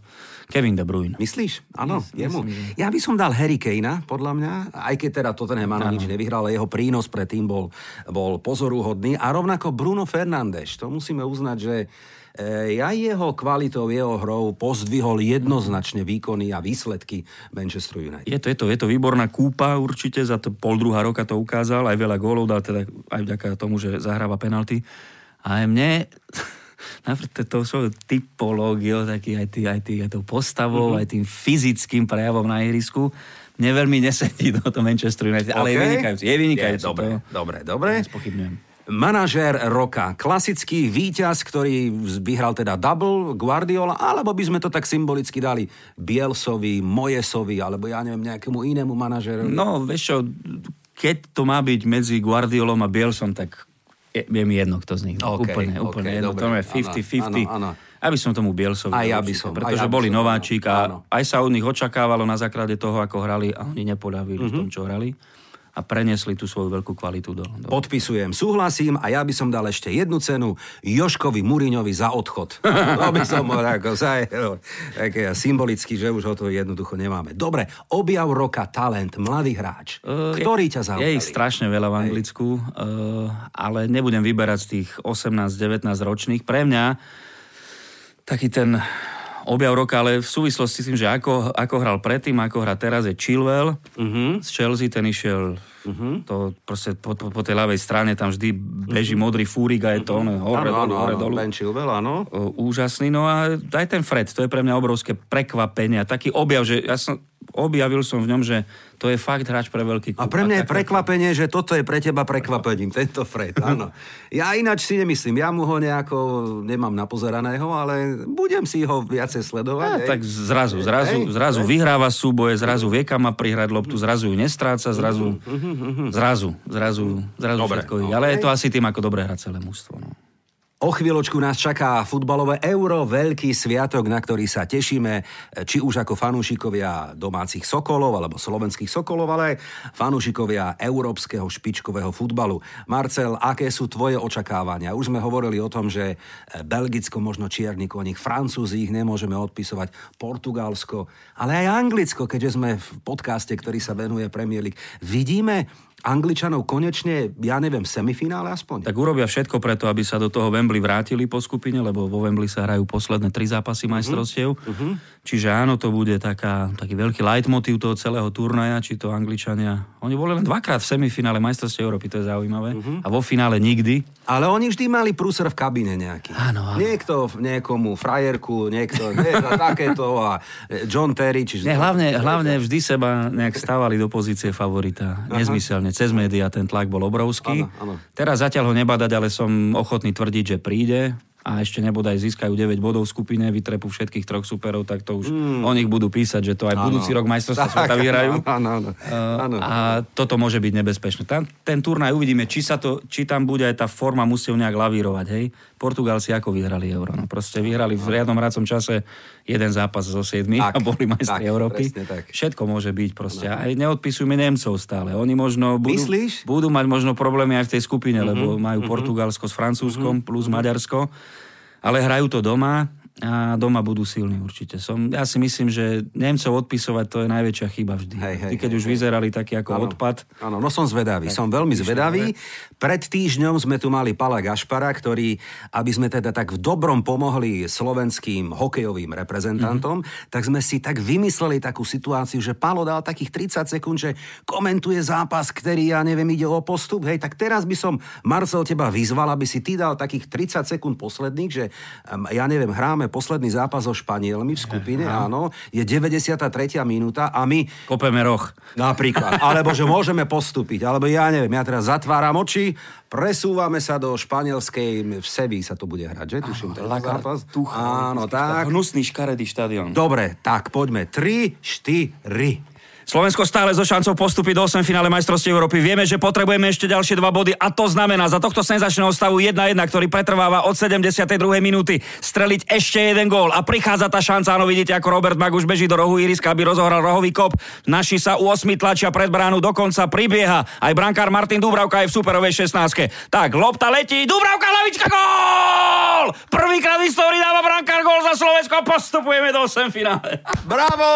Kevin De Bruyne. Myslíš? Áno, jemu. Myslím, ja by som dal Harry Kanea, podľa mňa, aj keď teda Tottenham áno nič nevyhral, ale jeho prínos pre tým bol, bol pozoruhodný. A rovnako Bruno Fernández, to musíme uznať, že ja eh, jeho kvalitou, jeho hrou pozdvihol jednoznačne výkony a výsledky Manchester United. Je to, je to, je to výborná kúpa určite, za to pol druhá roka to ukázal, aj veľa gólov dal teda aj vďaka tomu, že zahráva penalty. A aj mne napríklad tou svojou typológiou, taký aj, tý, aj, tý, aj tou postavou, mm-hmm. aj tým fyzickým prejavom na ihrisku, mne veľmi nesedí do toho Manchester United, okay. ale je vynikajúci. Je vynikajúci. Je, dobre, to, dobre, dobre. Nespochybňujem. Manažér roka, klasický víťaz, ktorý vyhral teda double Guardiola, alebo by sme to tak symbolicky dali Bielsovi, Mojesovi, alebo ja neviem, nejakému inému manažérovi? No, vieš čo, keď to má byť medzi Guardiolom a Bielsom, tak je, je mi jedno, kto z nich. Okay, úplne, úplne okay, jedno. Dobre, to je 50-50. Aby som tomu Bielsovi. Aj ja by som. Pretože aj boli som, nováčik a áno. aj sa od nich očakávalo na základe toho, ako hrali a oni nepodavili mm-hmm. v tom, čo hrali a prenesli tú svoju veľkú kvalitu do, do... Podpisujem, súhlasím a ja by som dal ešte jednu cenu Joškovi Muriňovi za odchod. to by som bol ako za, také symbolicky, že už ho to jednoducho nemáme. Dobre, objav roka, talent, mladý hráč. Uh, Ktorý ťa zaujali? Je ich strašne veľa v Anglicku, uh, ale nebudem vyberať z tých 18-19 ročných. Pre mňa taký ten objav roka, ale v súvislosti s tým, že ako, ako hral predtým, ako hrá teraz, je Chilwell. Uh-huh. Z Chelsea ten išiel uh-huh. to proste po, po, po tej ľavej strane tam vždy beží uh-huh. modrý fúrik a je to uh-huh. hore, ano, dolu, hore, dolu. Ben Chilwell, áno. Úžasný, no a aj ten Fred, to je pre mňa obrovské prekvapenie. Taký objav, že ja som, objavil som v ňom, že to je fakt hráč pre veľký klub. A pre mňa je prekvapenie, že toto je pre teba prekvapením, tento Fred, áno. Ja ináč si nemyslím, ja mu ho nejako nemám napozeraného, ale budem si ho viacej sledovať. A, tak zrazu, zrazu, zrazu hej. vyhráva súboje, zrazu vie, kam má prihrať loptu, zrazu ju nestráca, zrazu, zrazu, zrazu, zrazu Dobre, všetko. Okay. Ale je to asi tým, ako dobre hrá celé mústvo. No. O chvíľočku nás čaká futbalové euro, veľký sviatok, na ktorý sa tešíme, či už ako fanúšikovia domácich Sokolov alebo slovenských Sokolov, ale fanúšikovia európskeho špičkového futbalu. Marcel, aké sú tvoje očakávania? Už sme hovorili o tom, že Belgicko možno čierny koník, Francúzi ich nemôžeme odpisovať, Portugalsko, ale aj Anglicko, keďže sme v podcaste, ktorý sa venuje Premier League. Vidíme Angličanov konečne, ja neviem, semifinále aspoň? Tak urobia všetko preto, aby sa do toho Wembley vrátili po skupine, lebo vo Wembley sa hrajú posledné tri zápasy mhm. majstrovstiev. Uh-huh. Čiže áno, to bude taká, taký veľký leitmotiv toho celého turnaja, či to Angličania... Oni boli len dvakrát v semifinále majstrovstiev Európy, to je zaujímavé. Uh-huh. A vo finále nikdy. Ale oni vždy mali prúser v kabíne nejaký. Áno, áno. Niekto niekomu frajerku, niekto, takéto a John Terry, čiže... Nie, hlavne, hlavne vždy seba nejak stávali do pozície favorita. Aha. Nezmyselne. Cez médiá ten tlak bol obrovský. Áno, áno. Teraz zatiaľ ho nebadať, ale som ochotný tvrdiť, že príde a ešte nebodaj získajú 9 bodov v skupine, vytrepú všetkých troch superov, tak to už mm. o nich budú písať, že to aj ano. budúci rok majstrovstva sveta vyhrajú. Áno, áno. Uh, a toto môže byť nebezpečné. Tam, ten turnaj uvidíme, či, sa to, či tam bude aj tá forma, musí nejak lavírovať. Hej? Portugalci ako vyhrali euro? No proste vyhrali v riadnom rádcom čase jeden zápas zo siedmi a boli majstri Európy. Tak. Všetko môže byť proste. No. Aj neodpisujme Nemcov stále. Oni možno budú, budú mať možno problémy aj v tej skupine, mm-hmm, lebo majú mm-hmm. Portugalsko s Francúzskom mm-hmm, plus Maďarsko ale hrajú to doma a doma budú silní určite. Som, ja si myslím, že Nemcov odpisovať to je najväčšia chyba vždy. Hej, hej, keď hej, už hej. vyzerali taký ako ano, odpad. Áno, no som zvedavý, tak, som veľmi zvedavý. Pred týždňom sme tu mali Pala Gašpara, ktorý, aby sme teda tak v dobrom pomohli slovenským hokejovým reprezentantom, mm-hmm. tak sme si tak vymysleli takú situáciu, že Palo dal takých 30 sekúnd, že komentuje zápas, ktorý, ja neviem, ide o postup. Hej, tak teraz by som, Marcel, teba vyzval, aby si ty dal takých 30 sekúnd posledných, že ja neviem, hráme posledný zápas so Španielmi v skupine, Aha. áno, je 93. minúta a my... Kopeme roh. Napríklad. alebo že môžeme postúpiť. Alebo ja neviem, ja teraz zatváram oči, presúvame sa do španielskej, v Sevi sa to bude hrať, že? Tuším, ten zápas. Áno, tak. Hnusný škaredý štadión. Dobre, tak poďme. 3, 4. Slovensko stále so šancou postúpiť do 8 finále majstrovstiev Európy. Vieme, že potrebujeme ešte ďalšie dva body a to znamená za tohto senzačného stavu 1-1, ktorý pretrváva od 72. minúty, streliť ešte jeden gól a prichádza tá šanca. Áno, vidíte, ako Robert Mag už beží do rohu iriska, aby rozohral rohový kop. Naši sa u 8 tlačia pred bránu, dokonca pribieha. Aj brankár Martin Dubravka je v superovej 16. Tak, lopta letí, Dubravka, lavička, gól! Prvýkrát v histórii dáva brankár gól za Slovensko postupujeme do 8 finále. Bravo!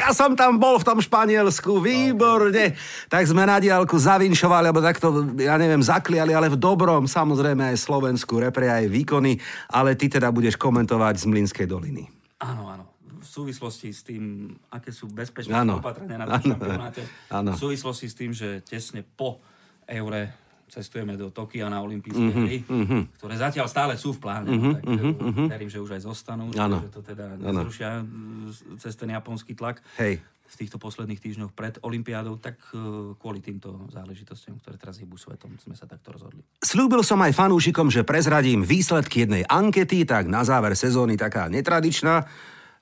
Ja som tam bol v tom Španielsku, výborne. Tak sme na diálku zavinšovali, alebo takto, ja neviem, zakliali, ale v dobrom, samozrejme aj Slovensku, repre aj výkony, ale ty teda budeš komentovať z Mlinskej doliny. Áno, áno. V súvislosti s tým, aké sú bezpečné opatrenia na tom šampionáte, v súvislosti s tým, že tesne po eure cestujeme do Tokia na olympijské mm-hmm, hry, mm-hmm. ktoré zatiaľ stále sú v pláne. Mm-hmm, tak mm-hmm. verím, že už aj zostanú, ano. že to teda nezrušia cez ten japonský tlak. Hej v týchto posledných týždňoch pred Olympiádou, tak e, kvôli týmto záležitostiam, ktoré teraz hýbu svetom, sme sa takto rozhodli. Slúbil som aj fanúšikom, že prezradím výsledky jednej ankety, tak na záver sezóny taká netradičná.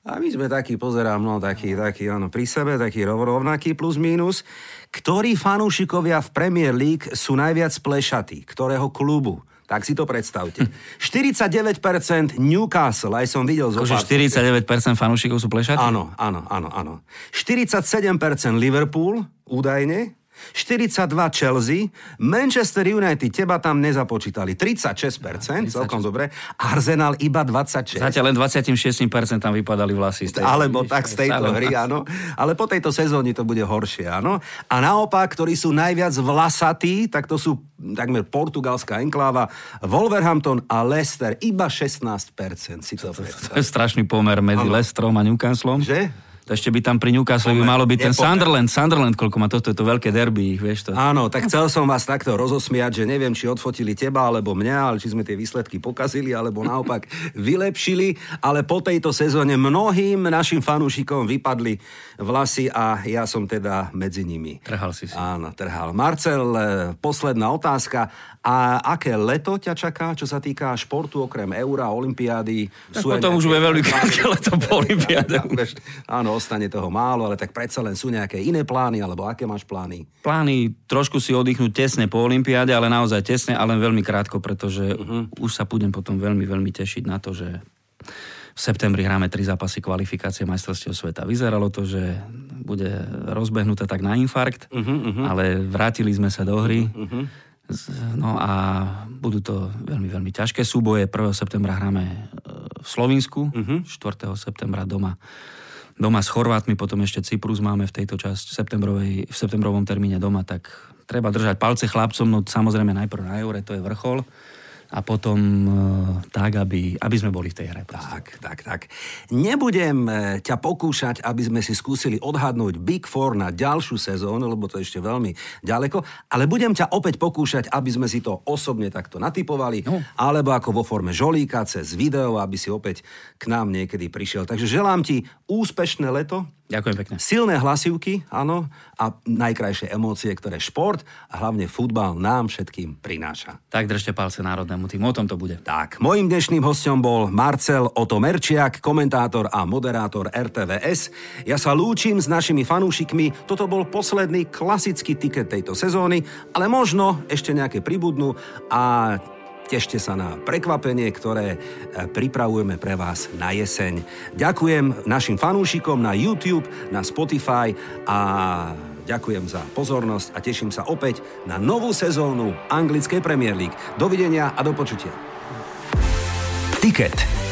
A my sme takí, pozerám, no taký, taký, áno, pri sebe, taký rovnaký plus minus. Ktorí fanúšikovia v Premier League sú najviac plešatí? Ktorého klubu? Tak si to predstavte. 49% Newcastle, aj som videl zo 49% fanúšikov sú plešatí? Áno, áno, áno, áno. 47% Liverpool, údajne, 42 Chelsea, Manchester United, teba tam nezapočítali, 36%, 36. celkom dobre, Arsenal iba 26. Zatiaľ len 26% tam vypadali vlasy. Z tej Alebo tak z tejto hry, áno. Ale po tejto sezóne to bude horšie, áno. A naopak, ktorí sú najviac vlasatí, tak to sú takmer portugalská enkláva, Wolverhampton a Leicester, iba 16%, si to, to, to, to je strašný pomer medzi ano. A Newcastlom. Že? To ešte by tam pri Newcastle by malo byť ten Sunderland. Sunderland, koľko má toto, je to veľké derby, vieš to. Áno, tak chcel som vás takto rozosmiať, že neviem, či odfotili teba alebo mňa, ale či sme tie výsledky pokazili, alebo naopak vylepšili, ale po tejto sezóne mnohým našim fanúšikom vypadli vlasy a ja som teda medzi nimi. Trhal si si. Áno, trhal. Marcel, e, posledná otázka. A aké leto ťa čaká, čo sa týka športu, okrem eura, olympiády? Tak sú potom už bude veľmi krátke leto po olympiáde. Áno, ostane toho málo, ale tak predsa len sú nejaké iné plány, alebo aké máš plány? Plány trošku si oddychnúť tesne po olympiáde, ale naozaj tesne, ale veľmi krátko, pretože uh-huh. už sa budem potom veľmi, veľmi tešiť na to, že v septembri hráme tri zápasy kvalifikácie majstrovstiev sveta. Vyzeralo to, že bude rozbehnuté tak na infarkt, uh-huh, uh-huh. ale vrátili sme sa do hry. Uh-huh. No a budú to veľmi, veľmi ťažké súboje. 1. septembra hráme e, v Slovensku, uh-huh. 4. septembra doma doma s Chorvátmi, potom ešte Cyprus máme v tejto časti septembrovej, v septembrovom termíne doma, tak treba držať palce chlapcom, no samozrejme najprv na Eure, to je vrchol a potom e, tak, aby, aby sme boli v tej hre. Tak, tak, tak. Nebudem e, ťa pokúšať, aby sme si skúsili odhadnúť Big Four na ďalšiu sezónu, lebo to je ešte veľmi ďaleko, ale budem ťa opäť pokúšať, aby sme si to osobne takto natypovali, no. alebo ako vo forme žolíka cez video, aby si opäť k nám niekedy prišiel. Takže želám ti úspešné leto, Ďakujem pekne. Silné hlasivky, áno, a najkrajšie emócie, ktoré šport a hlavne futbal nám všetkým prináša. Tak držte palce národnému týmu, o tom to bude. Tak, mojim dnešným hostom bol Marcel Oto Merčiak, komentátor a moderátor RTVS. Ja sa lúčim s našimi fanúšikmi, toto bol posledný klasický tiket tejto sezóny, ale možno ešte nejaké pribudnú a Tešte sa na prekvapenie, ktoré e, pripravujeme pre vás na jeseň. Ďakujem našim fanúšikom na YouTube, na Spotify a ďakujem za pozornosť a teším sa opäť na novú sezónu anglickej Premier League. Dovidenia a do počutia. Ticket